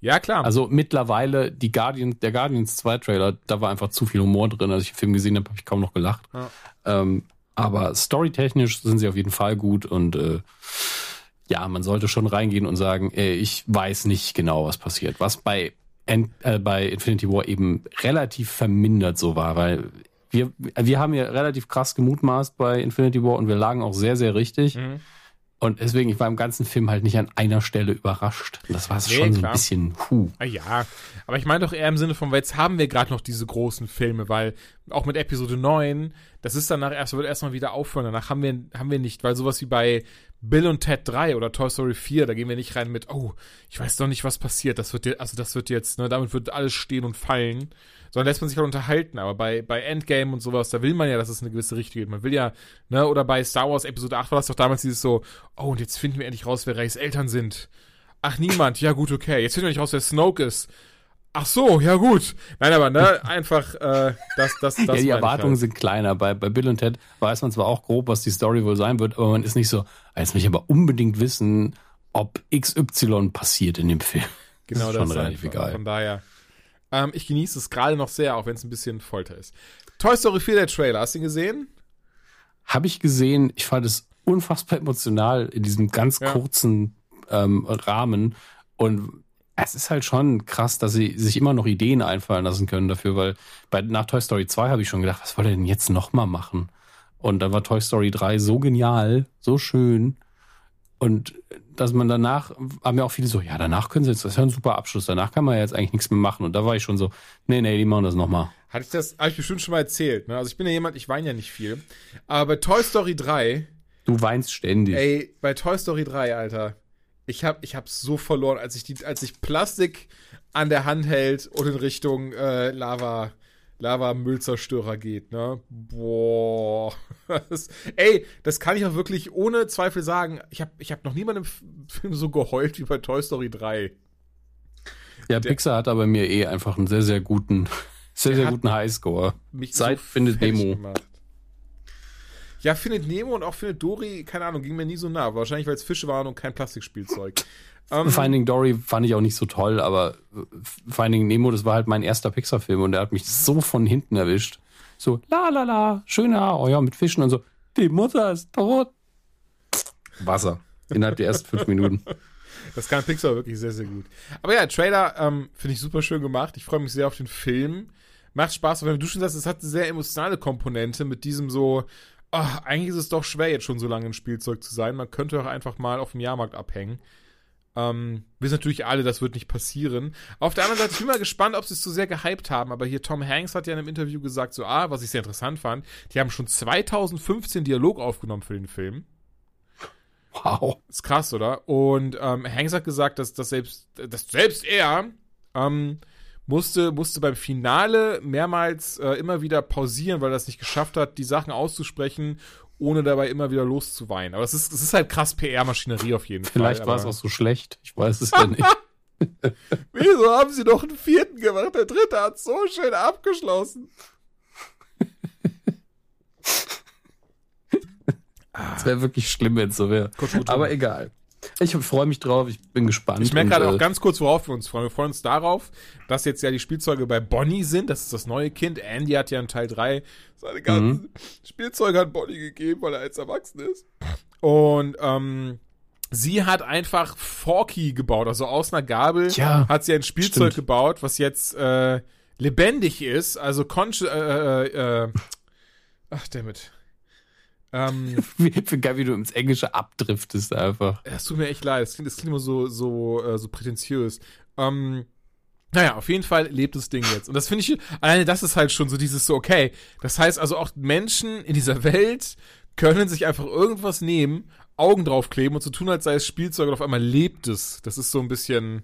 Ja, klar. Also mittlerweile, die Guardian, der Guardians 2 Trailer, da war einfach zu viel Humor drin. Als ich den Film gesehen habe, habe ich kaum noch gelacht. Ja. Ähm, aber storytechnisch sind sie auf jeden Fall gut und äh, ja, man sollte schon reingehen und sagen, äh, ich weiß nicht genau, was passiert. Was bei, End, äh, bei Infinity War eben relativ vermindert so war, weil wir, wir haben ja relativ krass gemutmaßt bei Infinity War und wir lagen auch sehr, sehr richtig. Mhm. Und deswegen, ich war im ganzen Film halt nicht an einer Stelle überrascht. Das war nee, schon so ein bisschen, huh. Ah, ja, aber ich meine doch eher im Sinne von, weil jetzt haben wir gerade noch diese großen Filme, weil auch mit Episode 9, das ist danach erst, wird erstmal wieder aufhören. Danach haben wir, haben wir nicht, weil sowas wie bei Bill und Ted 3 oder Toy Story 4, da gehen wir nicht rein mit, oh, ich weiß doch nicht, was passiert. Das wird also das wird jetzt, ne, damit wird alles stehen und fallen sondern lässt man sich halt unterhalten. Aber bei, bei Endgame und sowas, da will man ja, dass es eine gewisse Richtung geht. Man will ja, ne, oder bei Star Wars Episode 8 war das doch damals dieses so, oh, und jetzt finden wir endlich raus, wer Reis Eltern sind. Ach, niemand. Ja, gut, okay. Jetzt finden wir nicht raus, wer Snoke ist. Ach so, ja gut. Nein, aber ne, *laughs* einfach äh, das, das, das. Ja, die Erwartungen halt. sind kleiner. Bei, bei Bill und Ted weiß man zwar auch grob, was die Story wohl sein wird, aber man ist nicht so, jetzt will ich aber unbedingt wissen, ob XY passiert in dem Film. *laughs* Genau, das ist schon das relativ einfach. egal. Von daher. Ähm, ich genieße es gerade noch sehr, auch wenn es ein bisschen Folter ist. Toy Story 4, der Trailer, hast du ihn gesehen? Habe ich gesehen. Ich fand es unfassbar emotional in diesem ganz ja. kurzen ähm, Rahmen. Und Es ist halt schon krass, dass sie sich immer noch Ideen einfallen lassen können dafür, weil bei, nach Toy Story 2 habe ich schon gedacht, was wollt ihr denn jetzt nochmal machen? Und dann war Toy Story 3 so genial, so schön. Und dass man danach, haben ja auch viele so, ja, danach können sie jetzt, das ist ja ein super Abschluss, danach kann man ja jetzt eigentlich nichts mehr machen. Und da war ich schon so, nee, nee, die machen das nochmal. Hatte ich das, habe ich bestimmt schon mal erzählt, ne? Also ich bin ja jemand, ich weine ja nicht viel. Aber bei Toy Story 3, Du weinst ständig. ey, bei Toy Story 3, Alter, ich hab, ich hab so verloren, als ich die, als ich Plastik an der Hand hält und in Richtung äh, Lava, Lava-Müllzerstörer geht, ne? Boah. *laughs* Das, ey, das kann ich auch wirklich ohne Zweifel sagen. Ich habe ich hab noch niemandem im Film so geheult wie bei Toy Story 3. ja, Pixar hat aber mir eh einfach einen sehr, sehr guten, *laughs* sehr, Der sehr guten Highscore. Mich Seit Findet fertig Nemo. gemacht. Ja, findet Nemo und auch findet Dory, keine Ahnung, ging mir nie so nah. Wahrscheinlich, weil es Fische waren und kein Plastikspielzeug. *laughs* Ähm, Finding Dory fand ich auch nicht so toll, aber äh, Finding Nemo, das war halt mein erster Pixar-Film und der hat mich so von hinten erwischt. So, la la la, schöner, oh ja, mit Fischen und so, die Mutter ist tot. Wasser. Innerhalb der ersten fünf Minuten. *laughs* Das kann Pixar wirklich sehr, sehr gut. Aber ja, Trailer ähm, finde ich super schön gemacht. Ich freue mich sehr auf den Film. Macht Spaß, weil wenn du schon sagst, es hat eine sehr emotionale Komponente mit diesem so, ach, eigentlich ist es doch schwer, jetzt schon so lange ein Spielzeug zu sein. Man könnte auch einfach mal auf dem Jahrmarkt abhängen. Ähm, wissen natürlich alle, das wird nicht passieren. Auf der anderen Seite, ich bin mal gespannt, ob sie es zu sehr gehypt haben. Aber hier Tom Hanks hat ja in einem Interview gesagt, so, ah, was ich sehr interessant fand, die haben schon 2015 Dialog aufgenommen für den Film. Wow. Ist krass, oder? Und ähm, Hanks hat gesagt, dass, dass, selbst, dass selbst er ähm, musste, musste beim Finale mehrmals äh, immer wieder pausieren, weil er es nicht geschafft hat, die Sachen auszusprechen, ohne dabei immer wieder loszuweinen. Aber es ist, es ist halt krass PR-Maschinerie auf jeden Vielleicht Fall. war es auch so schlecht. Ich weiß es ja nicht. *laughs* *laughs* Wieso haben sie noch einen vierten gemacht? Der dritte hat so schön abgeschlossen. *laughs* Es wäre wirklich schlimm, wenn es so wäre. Aber egal. Ich freue mich drauf, ich bin gespannt. Ich merke gerade auch äh, ganz kurz, worauf wir uns freuen. Wir freuen uns darauf, dass jetzt ja die Spielzeuge bei Bonnie sind. Das ist das neue Kind. Andy hat ja in Teil 3 seine ganzen Spielzeuge an Bonnie gegeben, weil er jetzt erwachsen ist. Und ähm, sie hat einfach Forky gebaut. Also aus einer Gabel Ja, hat sie ein Spielzeug stimmt. gebaut, was jetzt äh, lebendig ist. Also consci- äh, äh, äh, ach, damit. Ähm, *laughs* geil, wie du ins Englische abdriftest einfach. es tut mir echt leid. Das klingt, das klingt immer so, so, äh, so prätentiös. Ähm, naja, auf jeden Fall lebt das Ding jetzt. Und das finde ich, alleine das ist halt schon so dieses so, okay. Das heißt also auch Menschen in dieser Welt können sich einfach irgendwas nehmen, Augen draufkleben und so tun, als sei es Spielzeug und auf einmal lebt es. Das ist so ein bisschen,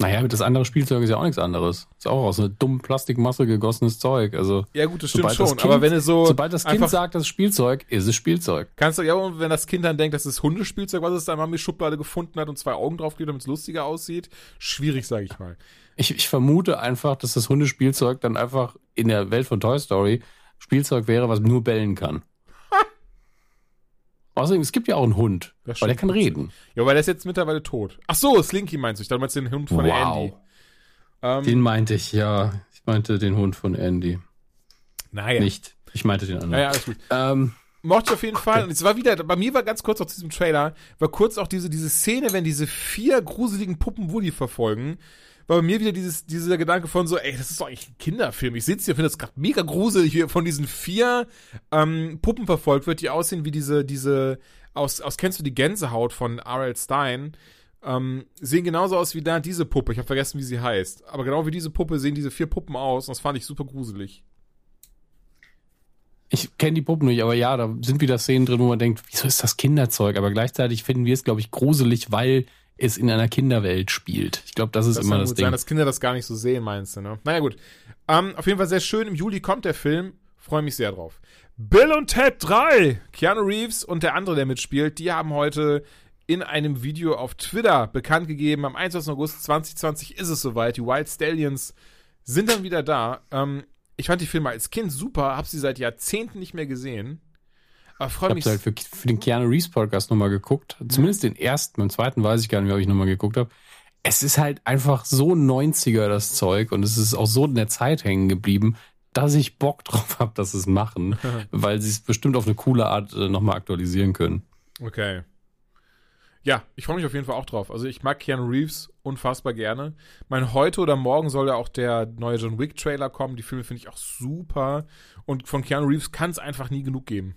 Naja, das andere Spielzeug ist ja auch nichts anderes. Ist auch aus einer dummen Plastikmasse gegossenes Zeug. Also, ja gut, das stimmt sobald das schon. kind, aber wenn es so, sobald das Kind sagt, das ist Spielzeug, ist es Spielzeug. kannst du, ja, und wenn das Kind dann denkt, das ist Hundespielzeug, was es da in Mami Schublade gefunden hat und zwei Augen draufklebt, damit es lustiger aussieht, schwierig, sage ich mal. Ich, ich vermute einfach, dass das Hundespielzeug dann einfach in der Welt von Toy Story Spielzeug wäre, was nur bellen kann. Außerdem, es gibt ja auch einen Hund, Das weil der kann reden. Ja, weil der ist jetzt mittlerweile tot. Ach so, Slinky meinst du? Ich dachte, du meinst den Hund von der Andy. Ähm, Den meinte ich, ja. Ich meinte den Hund von Andy. naja. Nicht. Ich meinte den anderen. Naja, alles gut. Ähm, Mochte ich auf jeden Fall. Und es war wieder, bei mir war ganz kurz auf diesem Trailer, war kurz auch diese, diese Szene, wenn diese vier gruseligen Puppen Woody verfolgen, war bei mir wieder dieses, dieser Gedanke von so, ey, das ist doch eigentlich ein Kinderfilm. Ich sitze hier, finde das gerade mega gruselig, wie von diesen vier ähm, Puppen verfolgt wird, die aussehen wie diese, diese, aus, aus kennst du die Gänsehaut von R.L. Stein? Ähm, sehen genauso aus wie da diese Puppe. Ich habe vergessen, wie sie heißt. Aber genau wie diese Puppe sehen diese vier Puppen aus und das fand ich super gruselig. ich kenne die Puppen nicht, aber ja, da sind wieder Szenen drin, wo man denkt, wieso ist das Kinderzeug? Aber gleichzeitig finden wir es, glaube ich, gruselig, weil es in einer Kinderwelt spielt. Ich glaube, das ist Das immer das gut Ding. sein, dass Kinder das gar nicht so sehen, meinst du, ne? Naja, gut. Ähm, auf jeden Fall sehr schön. Im Juli kommt der Film. Freue mich sehr drauf. Bill und Ted 3. Keanu Reeves und der andere, der mitspielt, die haben heute in einem Video auf Twitter bekannt gegeben, am 21. August 2020 ist es soweit. Die Wild Stallions sind dann wieder da. Ähm, ich fand die Filme als Kind super, habe sie seit Jahrzehnten nicht mehr gesehen. Aber Ich freue habe mich. halt für, für den Keanu Reeves Podcast nochmal geguckt. Zumindest den ersten, beim zweiten weiß ich gar nicht mehr, ob ich nochmal geguckt habe. Es ist halt einfach so 90er, das Zeug. Und es ist auch so in der Zeit hängen geblieben, dass ich Bock *laughs* drauf habe, dass sie es machen. *laughs* weil sie es bestimmt auf eine coole Art äh, nochmal aktualisieren können. Okay. Ja, ich freue mich auf jeden Fall auch drauf. Also ich mag Keanu Reeves unfassbar gerne. Mein heute oder morgen soll ja auch der neue John Wick Trailer kommen. Die Filme finde ich auch super. Und von Keanu Reeves kann es einfach nie genug geben.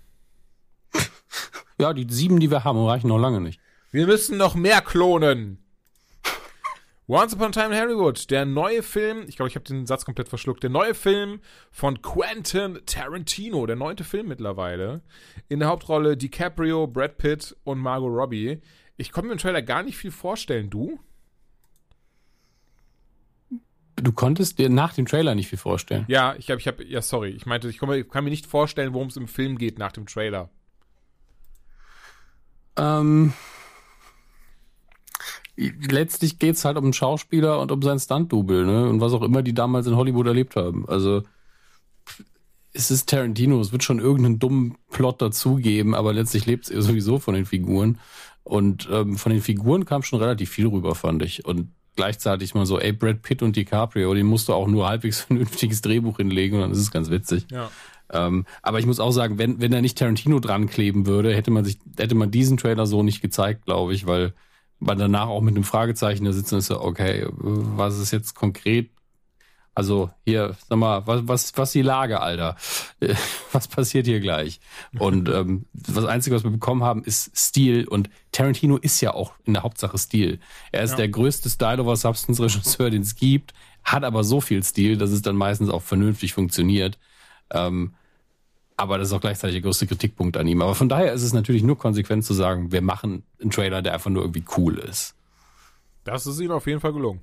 Ja, die sieben, die wir haben, reichen noch lange nicht. Wir müssen noch mehr klonen. Once Upon a Time in Hollywood, der neue Film, ich glaube, ich habe den Satz komplett verschluckt, der neue Film von Quentin Tarantino, der neunte Film mittlerweile. In der Hauptrolle DiCaprio, Brad Pitt und Margot Robbie. Ich konnte mir im Trailer gar nicht viel vorstellen, du? Du konntest dir nach dem Trailer nicht viel vorstellen. Ja, ich habe, ich habe, ja, sorry, ich meinte, ich kann mir, kann mir nicht vorstellen, worum es im Film geht nach dem Trailer. Ähm, letztlich geht's halt um einen Schauspieler und um sein Stunt-Double, ne? Und was auch immer die damals in Hollywood erlebt haben. Also es ist Tarantino, es wird schon irgendeinen dummen Plot dazugeben, aber letztlich lebt es sowieso von den Figuren. Und ähm, von den Figuren kam schon relativ viel rüber, fand ich. Und gleichzeitig mal so, ey, Brad Pitt und DiCaprio, den musst du auch nur halbwegs *laughs* vernünftiges Drehbuch hinlegen und dann ist es ganz witzig. Ja. Ähm, aber ich muss auch sagen, wenn, wenn er nicht Tarantino dran kleben würde, hätte man sich, hätte man diesen Trailer so nicht gezeigt, glaube ich, weil man danach auch mit einem Fragezeichen da sitzen ist, so, okay, was ist jetzt konkret? Also hier, sag mal, was, was, was die Lage, Alter? *laughs* Was passiert hier gleich? Und ähm, das Einzige, was wir bekommen haben, ist Stil. Und Tarantino ist ja auch in der Hauptsache Stil. Er ist Ja. der größte Style-over-Substance-Regisseur, den es gibt, hat aber so viel Stil, dass es dann meistens auch vernünftig funktioniert. Ähm, aber das ist auch gleichzeitig der größte Kritikpunkt an ihm. Aber von daher ist es natürlich nur konsequent zu sagen, wir machen einen Trailer, der einfach nur irgendwie cool ist. Das ist ihnen auf jeden Fall gelungen.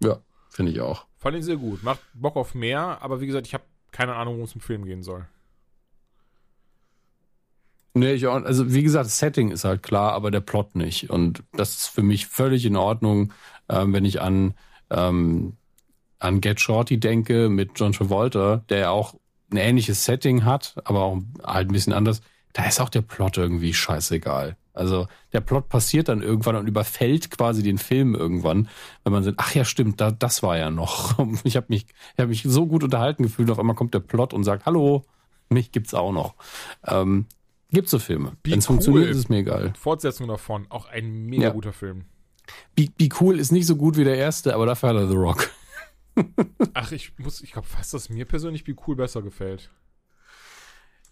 Ja, finde ich auch. Fand ich sehr gut. Macht Bock auf mehr, aber wie gesagt, ich habe keine Ahnung, worum es im Film gehen soll. Nee, ich auch, also wie gesagt, das Setting ist halt klar, aber der Plot nicht. Und das ist für mich völlig in Ordnung, ähm, wenn ich an, ähm, an Get Shorty denke mit John Travolta, der ja auch ein ähnliches Setting hat, aber auch halt ein bisschen anders. Da ist auch der Plot irgendwie scheißegal. Also der Plot passiert dann irgendwann und überfällt quasi den Film irgendwann, wenn man sagt, ach ja, stimmt, da, das war ja noch. *laughs* Ich habe mich, ich hab mich so gut unterhalten gefühlt, auf einmal kommt der Plot und sagt, hallo, mich gibt's auch noch. Ähm, Gibt so Filme. Wenn es cool. funktioniert, ist es mir egal. Fortsetzung davon, auch ein mega Ja. guter Film. Be, Be Cool ist nicht so gut wie der erste, aber dafür hat er The Rock. Ach, ich muss, ich glaube fast, dass mir persönlich Be Cool besser gefällt.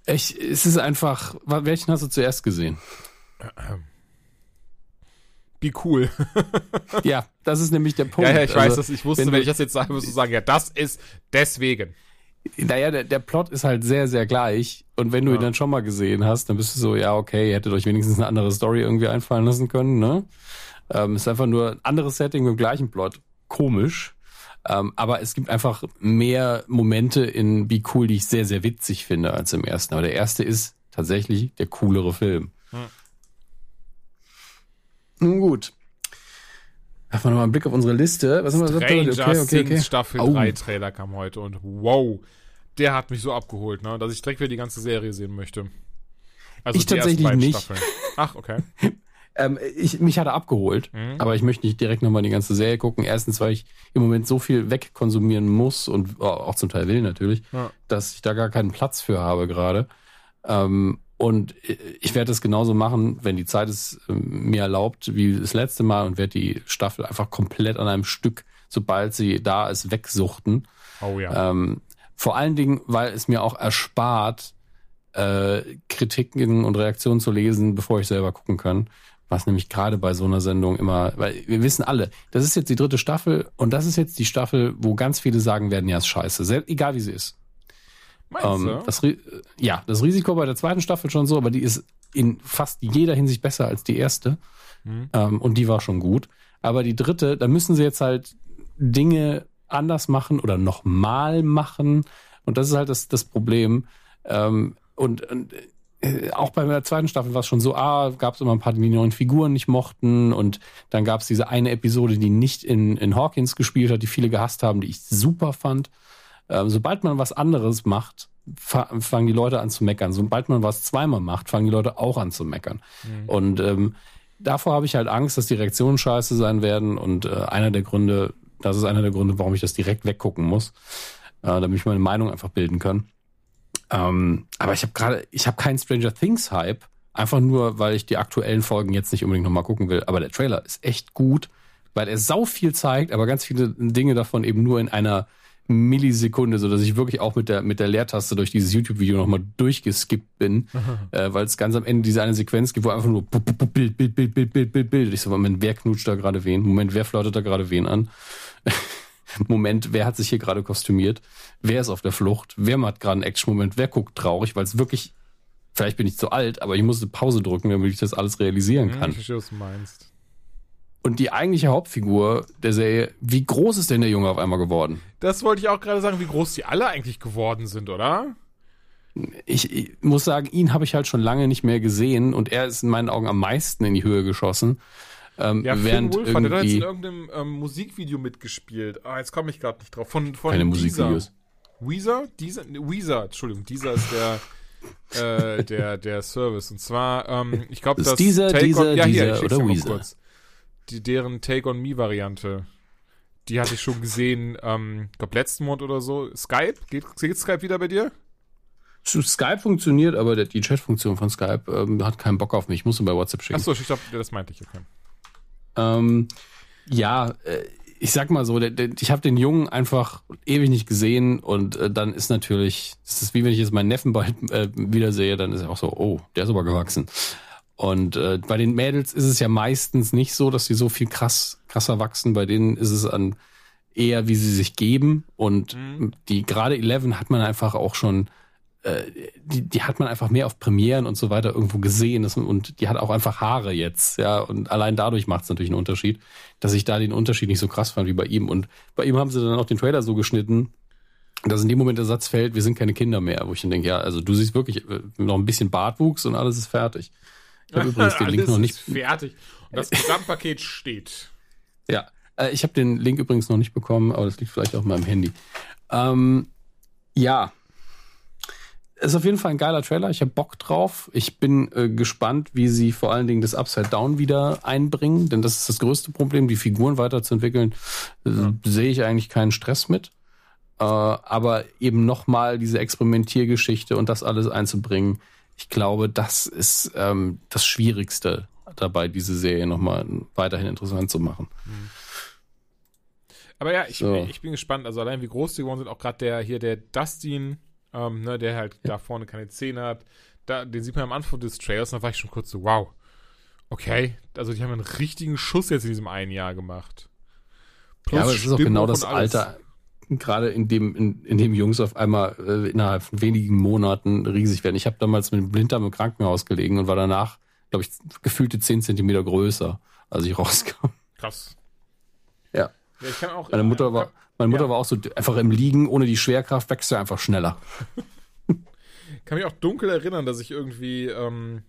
Ich, es ist einfach, welchen hast du zuerst gesehen? Be Cool. *laughs* ja, das ist nämlich der Punkt. ja, ja, ich Also, weiß, dass ich wusste, wenn wenn, ich das jetzt sage, wirst du sagen, ja, das ist deswegen. Naja, der, der Plot ist halt sehr, sehr gleich. Und wenn du ihn Ja. dann schon mal gesehen hast, dann bist du so, ja, okay, ihr hättet euch wenigstens eine andere Story irgendwie einfallen lassen können, ne? Ähm, ist einfach nur ein anderes Setting mit dem gleichen Plot. Komisch. Ähm, aber es gibt einfach mehr Momente in Be Cool, die ich sehr, sehr witzig finde als im ersten. Aber der erste ist tatsächlich der coolere Film. Hm. Nun gut. Werfen wir nochmal einen Blick auf unsere Liste. Was haben wir gesagt? Okay, okay, okay. Staffel Au. 3 Trailer kam heute und wow, der hat mich so abgeholt, ne, dass ich direkt wieder die ganze Serie sehen möchte. Also Ich tatsächlich nicht. Staffeln. Ach, okay. *laughs* Ähm, ich, mich hat er abgeholt, Mhm. aber ich möchte nicht direkt nochmal die ganze Serie gucken. Erstens, weil ich im Moment so viel wegkonsumieren muss und auch zum Teil will natürlich, Ja. dass ich da gar keinen Platz für habe gerade. Ähm, und ich werde das genauso machen, wenn die Zeit es ähm, mir erlaubt, wie das letzte Mal und werde die Staffel einfach komplett an einem Stück, sobald sie da ist, wegsuchten. Oh ja. Ähm, vor allen Dingen, weil es mir auch erspart, äh, Kritiken und Reaktionen zu lesen, bevor ich selber gucken kann. Was nämlich gerade bei so einer Sendung immer, weil wir wissen alle, das ist jetzt die dritte Staffel und das ist jetzt die Staffel, wo ganz viele sagen werden, ja, ist scheiße, Sel- egal wie sie ist. Meinst Ähm, du? das, ja, das Risiko bei der zweiten Staffel schon so, aber die ist in fast jeder Hinsicht besser als die erste. Mhm. Ähm, und die war schon gut. Aber die dritte, da müssen sie jetzt halt Dinge anders machen oder nochmal machen. Und das ist halt das, das Problem. Ähm, und, und äh, auch bei der zweiten Staffel war es schon so, ah, gab es immer ein paar, die die neuen Figuren nicht mochten. Und dann gab es diese eine Episode, die nicht in, in Hawkins gespielt hat, die viele gehasst haben, die ich super fand. Ähm, sobald man was anderes macht, fa fangen die Leute an zu meckern. Sobald man was zweimal macht, fangen die Leute auch an zu meckern. Und ähm, davor habe ich halt Angst, dass die Reaktionen scheiße sein werden. Und äh, einer der Gründe, das ist einer der Gründe, warum ich das direkt weggucken muss, äh, damit ich meine Meinung einfach bilden kann. Ähm, aber ich habe gerade, ich habe keinen Stranger Things Hype, Einfach nur, weil ich die aktuellen Folgen jetzt nicht unbedingt nochmal gucken will. Aber der Trailer ist echt gut, weil er sau viel zeigt, aber ganz viele Dinge davon eben nur in einer Millisekunde, so dass ich wirklich auch mit der mit der Leertaste durch dieses YouTube-Video nochmal durchgeskippt bin, *laughs* äh, weil es ganz am Ende diese eine Sequenz gibt, wo einfach nur Bild, Bild, Bild, Bild, Bild, Bild, Bild. Ich so, Moment, wer knutscht da gerade wen? Moment, wer flirtet da gerade wen an? *laughs* *laughs* Moment, wer hat sich hier gerade kostümiert? Wer ist auf der Flucht? Wer hat gerade einen Action-Moment? Wer guckt traurig? Weil es wirklich, vielleicht bin ich zu alt, aber ich musste Pause drücken, damit ich das alles realisieren kann. Ich verstehe, was du meinst. Und die eigentliche Hauptfigur der Serie, wie groß ist denn der Junge auf einmal geworden? Das wollte ich auch gerade sagen, wie groß die alle eigentlich geworden sind, oder? Ich, ich muss sagen, ihn habe ich halt schon lange nicht mehr gesehen und er ist in meinen Augen am meisten in die Höhe geschossen. Ähm, Ja, während Finn Wolf hat er hat jetzt in irgendeinem ähm, Musikvideo mitgespielt. Ah, jetzt komme ich gerade nicht drauf. Von, von keine Deezer. Musikvideos. Weezer? Deezer? Weezer, Entschuldigung. Deezer ist der, äh, der, der Service. Und zwar, ähm, ich glaube, das Deezer, Take Deezer, on, ja, hier, ich schick's oder Weezer? kurz. Die, deren Take on Me Variante. Die hatte ich schon gesehen, ähm, ich glaube letzten Monat oder so. Skype? Geht, geht Skype wieder bei dir? Skype funktioniert, aber der, die Chatfunktion von Skype ähm, hat keinen Bock auf mich. Ich muss ihn bei WhatsApp schicken. Achso, ich glaube, das meinte ich. Okay. Ähm, ja, äh, ich sag mal so, ich habe den Jungen einfach ewig nicht gesehen und äh, dann ist natürlich, es ist wie wenn ich jetzt meinen Neffen bald äh, wiedersehe, dann ist er auch so, oh, der ist aber gewachsen. Und äh, bei den Mädels ist es ja meistens nicht so, dass sie so viel krass krasser wachsen. Bei denen ist es an eher, wie sie sich geben. Und die gerade Eleven hat man einfach auch schon, die, die hat man einfach mehr auf Premieren und so weiter irgendwo gesehen. Und die hat auch einfach Haare jetzt, ja. Und allein dadurch macht es natürlich einen Unterschied, dass ich da den Unterschied nicht so krass fand wie bei ihm. Und bei ihm haben sie dann auch den Trailer so geschnitten, dass in dem Moment der Satz fällt, wir sind keine Kinder mehr, wo ich dann denke, ja, also du siehst wirklich äh, noch ein bisschen Bartwuchs und alles ist fertig. Ich habe *laughs* übrigens den Link noch nicht. fertig. Und das Gesamtpaket steht. Ja, äh, ich habe den Link übrigens noch nicht bekommen, aber das liegt vielleicht auf meinem Handy. Ähm, ja, ist auf jeden Fall ein geiler Trailer. Ich habe Bock drauf. Ich bin äh, gespannt, wie sie vor allen Dingen das Upside Down wieder einbringen, denn das ist das größte Problem, die Figuren weiterzuentwickeln. Äh, Sehe ich eigentlich keinen Stress mit. Äh, aber eben nochmal diese Experimentiergeschichte und das alles einzubringen, ich glaube, das ist ähm, das Schwierigste dabei, diese Serie nochmal weiterhin interessant zu machen. Aber ja, ich, So. ich bin gespannt. Also allein wie groß die geworden sind, auch gerade der hier, der Dustin, ähm, ne, der halt da vorne keine Zähne hat, da, den sieht man am Anfang des Trailers, und da war ich schon kurz so, wow. Okay, also die haben einen richtigen Schuss jetzt in diesem einen Jahr gemacht. Plus ja, aber es ist auch genau das. Alter, gerade in dem, in, in dem Jungs auf einmal äh, innerhalb von wenigen Monaten riesig werden. Ich habe damals mit dem Blinddarm im Krankenhaus gelegen und war danach, glaube ich, gefühlte 10 Zentimeter größer, als ich *laughs* rauskam. Krass. Ja. Ja, ich kann auch, Meine Mutter war, meine Mutter Ja. war auch so einfach im Liegen, ohne die Schwerkraft wächst du einfach schneller. *laughs* kann mich auch dunkel erinnern, dass ich irgendwie ähm,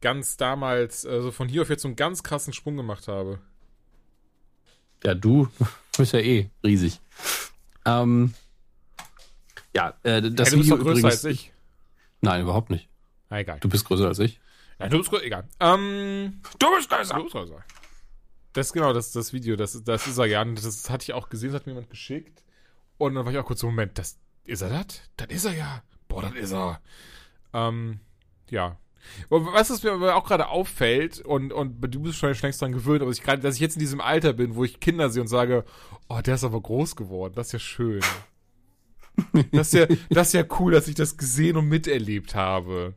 ganz damals, also von hier auf jetzt so einen ganz krassen Sprung gemacht habe. Ja, du *laughs* bist ja eh riesig. Ähm, ja, äh, das hey, du bist Video doch größer übrigens. als ich. Nein, überhaupt nicht. Na, egal. Du bist größer als ich. Ja, du bist größer, egal. Ähm, Du bist größer. du bist größer. Das ist genau das, das Video, das, das ist er ja. Und Das hatte ich auch gesehen, das hat mir jemand geschickt. Und dann war ich auch kurz so, Moment, das, ist er das? Das ist er ja. Boah, das ist er. Ähm, ja. Was es mir auch gerade auffällt, und, und du bist schon längst dran gewöhnt, aber ich gerade, dass ich jetzt in diesem Alter bin, wo ich Kinder sehe und sage, oh, der ist aber groß geworden, das ist ja schön. Das ist ja, das ist ja cool, dass ich das gesehen und miterlebt habe.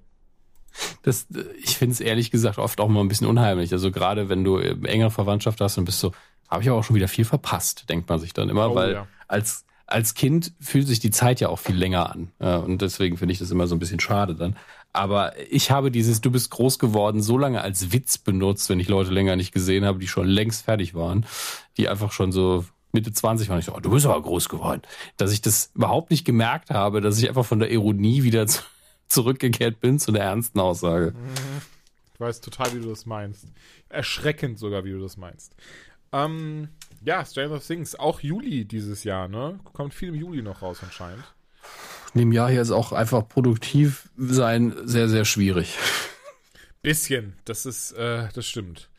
Das, äh, ich finde es ehrlich gesagt oft auch mal ein bisschen unheimlich. Also gerade wenn du äh, engere Verwandtschaft hast und bist so, habe ich aber auch schon wieder viel verpasst, denkt man sich dann immer, Oh, weil ja. als als Kind fühlt sich die Zeit ja auch viel länger an. Ja, und deswegen finde ich das immer so ein bisschen schade dann. Aber ich habe dieses Du bist groß geworden so lange als Witz benutzt, wenn ich Leute länger nicht gesehen habe, die schon längst fertig waren, die einfach schon so Mitte 20 waren. Ich so, oh, du bist aber groß geworden. Dass ich das überhaupt nicht gemerkt habe, dass ich einfach von der Ironie wieder *laughs* zu, zurückgekehrt bin zu der ernsten Aussage. Ich weiß total, wie du das meinst. Erschreckend sogar, wie du das meinst. Ähm, ja, Stranger Things, auch Juli dieses Jahr, ne? Kommt viel im Juli noch raus anscheinend. In dem Jahr hier ist auch einfach produktiv sein sehr, sehr schwierig. Bisschen, das ist, äh, das stimmt.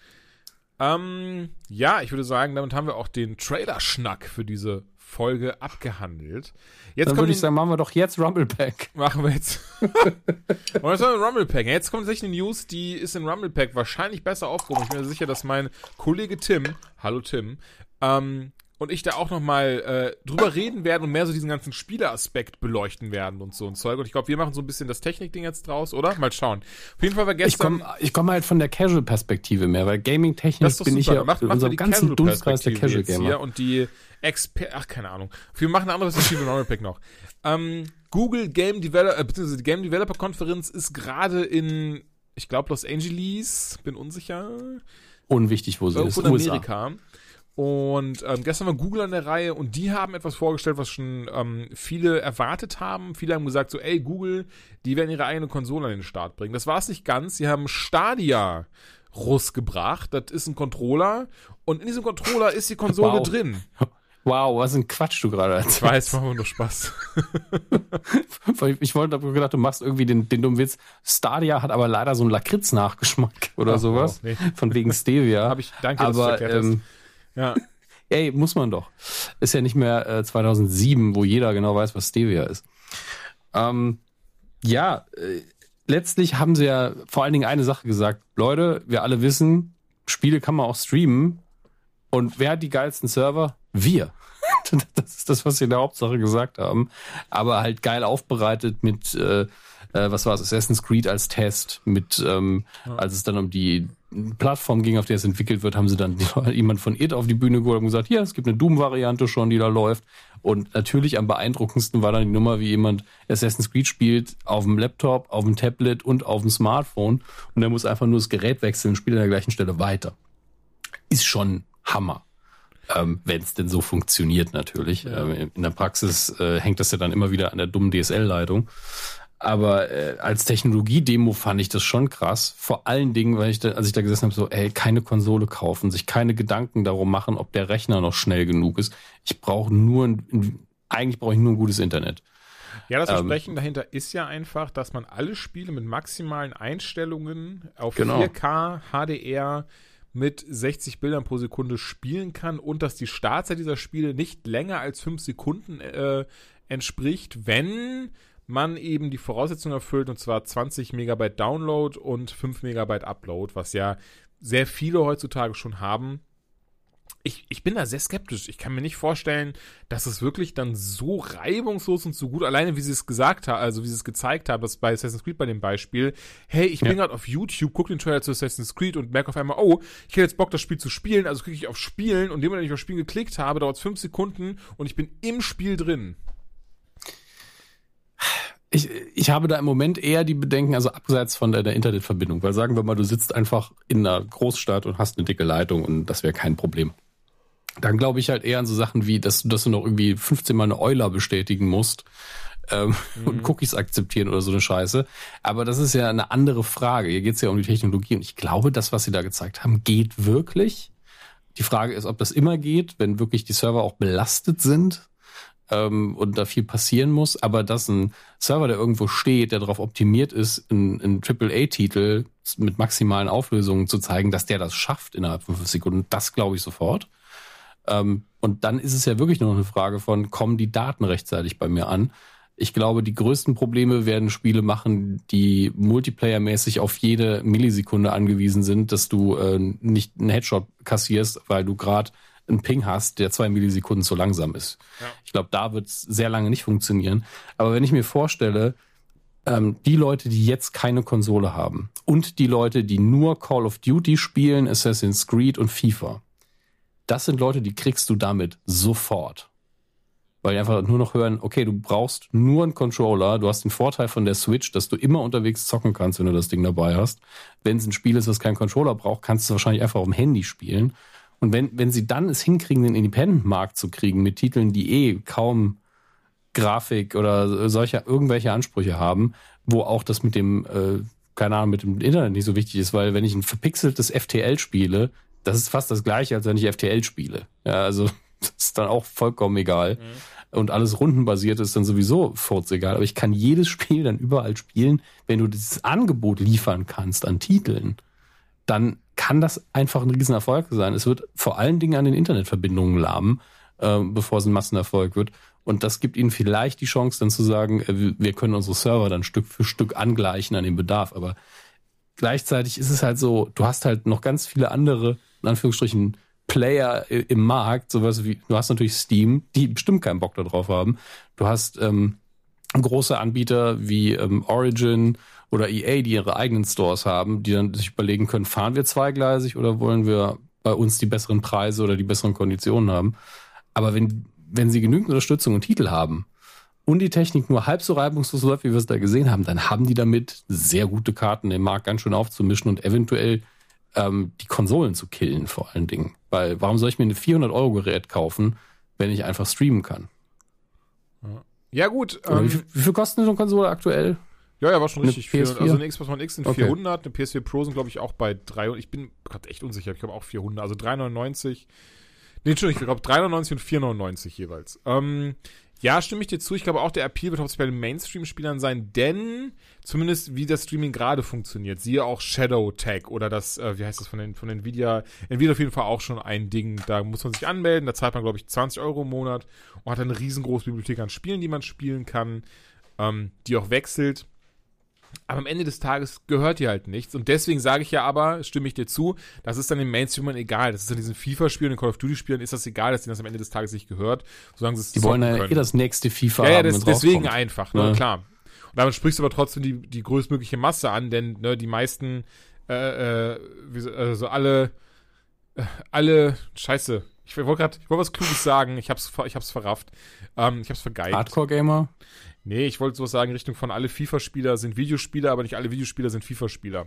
Ähm, ja, ich würde sagen, damit haben wir auch den Trailer-Schnack für diese Folge abgehandelt. Jetzt Dann würde ich sagen, machen wir doch jetzt Rumblepack. Machen wir jetzt. *laughs* Und das war ein Rumble Pack. Jetzt kommt tatsächlich eine News, die ist in Rumble Pack wahrscheinlich besser aufgehoben. Ich bin mir sicher, dass mein Kollege Tim, hallo Tim, ähm, und ich da auch nochmal äh, drüber reden werden und mehr so diesen ganzen Spieleraspekt beleuchten werden und so ein Zeug. Und ich glaube, wir machen so ein bisschen das Technikding jetzt draus, oder? Mal schauen. Auf jeden Fall war Ich gestern. komme ich komm halt von der Casual-Perspektive mehr, weil Gaming-technisch ist doch bin ich super. ja Macht, in unserem die ganzen Dunstkreis der Casual-Gamer. und die Exper ach, keine Ahnung. Wir machen eine andere Perspektive in Pack noch. Ähm, Google Game Developer, äh, beziehungsweise die Game Developer Konferenz ist gerade in, ich glaube, Los Angeles, bin unsicher. Unwichtig, wo sie ist. Irgendwo in USA. Und ähm, gestern war Google an der Reihe und die haben etwas vorgestellt, was schon ähm, viele erwartet haben. Viele haben gesagt, so, ey, Google, die werden ihre eigene Konsole an den Start bringen. Das war es nicht ganz. Sie haben Stadia rausgebracht. Das ist ein Controller. Und in diesem Controller ist die Konsole Wow. drin. Wow, was ein Quatsch du gerade Ich erzählst. weiß, machen wir nur Spaß. Ich wollte gedacht, du machst irgendwie den, den dummen Witz. Stadia hat aber leider so einen Lakritz-Nachgeschmack oder Ach, sowas. wow, nee. Von wegen Stevia. Hab ich, danke, dass du aber erklärt hast. Ja. *laughs* ey, muss man doch. Ist ja nicht mehr äh, 2007, wo jeder genau weiß, was Stevia ist. Ähm, ja, äh, letztlich haben sie ja vor allen Dingen eine Sache gesagt. Leute, wir alle wissen, Spiele kann man auch streamen. Und wer hat die geilsten Server? Wir. *laughs* Das ist das, was sie in der Hauptsache gesagt haben. Aber halt geil aufbereitet mit, äh, äh, was war es, Assassin's Creed als Test, mit, ähm, als es dann um die Plattform ging, auf der es entwickelt wird, haben sie dann *laughs* jemand von It auf die Bühne geholt und gesagt, hier, es gibt eine Doom-Variante schon, die da läuft. Und natürlich am beeindruckendsten war dann die Nummer, wie jemand Assassin's Creed spielt auf dem Laptop, auf dem Tablet und auf dem Smartphone. Und der muss einfach nur das Gerät wechseln und spielt an der gleichen Stelle weiter. Ist schon Hammer. Ähm, Wenn es denn so funktioniert, natürlich. Ähm, in der Praxis äh, hängt das ja dann immer wieder an der dummen DSL-Leitung. Aber äh, als Technologiedemo fand ich das schon krass. Vor allen Dingen, weil ich da, als ich da gesessen habe, so, ey, keine Konsole kaufen, sich keine Gedanken darum machen, ob der Rechner noch schnell genug ist. Ich brauche nur ein, eigentlich brauche ich nur ein gutes Internet. Ja, das Ähm, Versprechen dahinter ist ja einfach, dass man alle Spiele mit maximalen Einstellungen auf Genau. 4K HDR mit 60 Bildern pro Sekunde spielen kann und dass die Startzeit dieser Spiele nicht länger als 5 Sekunden äh, entspricht, wenn man eben die Voraussetzungen erfüllt, und zwar 20 Megabyte Download und 5 Megabyte Upload, was ja sehr viele heutzutage schon haben. Ich, ich bin da sehr skeptisch. Ich kann mir nicht vorstellen, dass es wirklich dann so reibungslos und so gut, alleine wie sie es gesagt haben, also wie sie es gezeigt haben, das bei Assassin's Creed bei dem Beispiel, hey, ich bin Ja. gerade auf YouTube, guck den Trailer zu Assassin's Creed und merke auf einmal, oh, ich hätte jetzt Bock, das Spiel zu spielen, also klicke ich auf Spielen und dem, wenn ich auf Spielen geklickt habe, dauert es fünf Sekunden und ich bin im Spiel drin. Ich, ich habe da im Moment eher die Bedenken, also abseits von der, der Internetverbindung, weil sagen wir mal, du sitzt einfach in einer Großstadt und hast eine dicke Leitung und das wäre kein Problem. Dann glaube ich halt eher an so Sachen wie, dass, du- dass du noch irgendwie 15 Mal eine Euler bestätigen musst ähm, *laughs* und Cookies akzeptieren oder so eine Scheiße. Aber das ist ja eine andere Frage. Hier geht es ja um die Technologie und ich glaube, das, was sie da gezeigt haben, geht wirklich. Die Frage ist, ob das immer geht, wenn wirklich die Server auch belastet sind ähm, und da viel passieren muss, aber dass ein Server, der irgendwo steht, der darauf optimiert ist, einen, AAA-Titel mit maximalen Auflösungen zu zeigen, dass der das schafft innerhalb von fünf Sekunden, das glaube ich sofort. Ähm, und dann ist es ja wirklich nur noch eine Frage von, kommen die Daten rechtzeitig bei mir an? Ich glaube, die größten Probleme werden Spiele machen, die multiplayermäßig auf jede Millisekunde angewiesen sind, dass du äh, nicht einen Headshot kassierst, weil du gerade einen Ping hast, der zwei Millisekunden zu langsam ist. Ja. Ich glaube, da wird es sehr lange nicht funktionieren. Aber wenn ich mir vorstelle, ähm, die Leute, die jetzt keine Konsole haben und die Leute, die nur Call of Duty spielen, Assassin's Creed und FIFA, das sind Leute, die kriegst du damit sofort. Weil die einfach nur noch hören, okay, du brauchst nur einen Controller, du hast den Vorteil von der Switch, dass du immer unterwegs zocken kannst, wenn du das Ding dabei hast. Wenn es ein Spiel ist, was keinen Controller braucht, kannst du es wahrscheinlich einfach auf dem Handy spielen. Und wenn, wenn sie dann es hinkriegen, den Independent-Markt zu kriegen mit Titeln, die eh kaum Grafik oder solche irgendwelche Ansprüche haben, wo auch das mit dem, äh, keine Ahnung, mit dem Internet nicht so wichtig ist, weil wenn ich ein verpixeltes FTL spiele, das ist fast das gleiche, als wenn ich FTL spiele. Ja, also *laughs* das ist dann auch vollkommen egal. Und alles rundenbasiert ist dann sowieso egal. Aber ich kann jedes Spiel dann überall spielen, wenn du dieses Angebot liefern kannst an Titeln, dann kann das einfach ein Riesenerfolg sein. Es wird vor allen Dingen an den Internetverbindungen lahmen, äh, bevor es ein Massenerfolg wird. Und das gibt ihnen vielleicht die Chance, dann zu sagen, äh, wir können unsere Server dann Stück für Stück angleichen an den Bedarf. Aber gleichzeitig ist es halt so, du hast halt noch ganz viele andere, in Anführungsstrichen, Player im Markt, sowas wie, du hast natürlich Steam, die bestimmt keinen Bock darauf haben. Du hast ähm, große Anbieter wie ähm, Origin oder EA, die ihre eigenen Stores haben, die dann sich überlegen können, fahren wir zweigleisig oder wollen wir bei uns die besseren Preise oder die besseren Konditionen haben. Aber wenn, wenn sie genügend Unterstützung und Titel haben und die Technik nur halb so reibungslos läuft, wie wir es da gesehen haben, dann haben die damit sehr gute Karten, den Markt ganz schön aufzumischen und eventuell ähm, die Konsolen zu killen vor allen Dingen. Weil warum soll ich mir ein 400-Euro-Gerät kaufen, wenn ich einfach streamen kann? Ja, gut. Ähm, wie, viel, wie, viel, kostet so eine Konsole aktuell? Ja, ja, war schon richtig viel. Also eine Xbox One X sind okay. 400, eine PS4 Pro sind, glaube ich, auch bei 300. Ich bin gerade echt unsicher, ich glaube auch 400. Also 399. Nee, Entschuldigung, ich glaube 399 und 499 jeweils. Ähm, ja, stimme ich dir zu. Ich glaube auch, der Appeal wird hauptsächlich bei den Mainstream-Spielern sein, denn zumindest wie das Streaming gerade funktioniert, siehe auch Shadow Tag oder das, äh, wie heißt das von den von Nvidia, Nvidia auf jeden Fall auch schon ein Ding. Da muss man sich anmelden, da zahlt man, glaube ich, 20 Euro im Monat und hat eine riesengroße Bibliothek an Spielen, die man spielen kann, ähm, die auch wechselt. Aber am Ende des Tages gehört dir halt nichts. Und deswegen sage ich ja aber, stimme ich dir zu, das ist dann den Mainstreamern egal. Das ist an diesen FIFA-Spielen, den Call of Duty-Spielen ist das egal, dass denen das am Ende des Tages nicht gehört, solange sie es Die wollen ja eh das nächste FIFA ja, ja, haben, das, deswegen rauskommt. einfach, ne, ja. klar. Und damit sprichst du aber trotzdem die, die größtmögliche Masse an, denn ne, die meisten, äh, äh, also alle, äh, alle, scheiße, ich wollte gerade, ich wollte was Kluges sagen, ich hab's, ich hab's verrafft, ähm, ich hab's vergeigt. Hardcore-Gamer? Nee, ich wollte sowas sagen in Richtung von alle FIFA-Spieler sind Videospieler, aber nicht alle Videospieler sind FIFA-Spieler.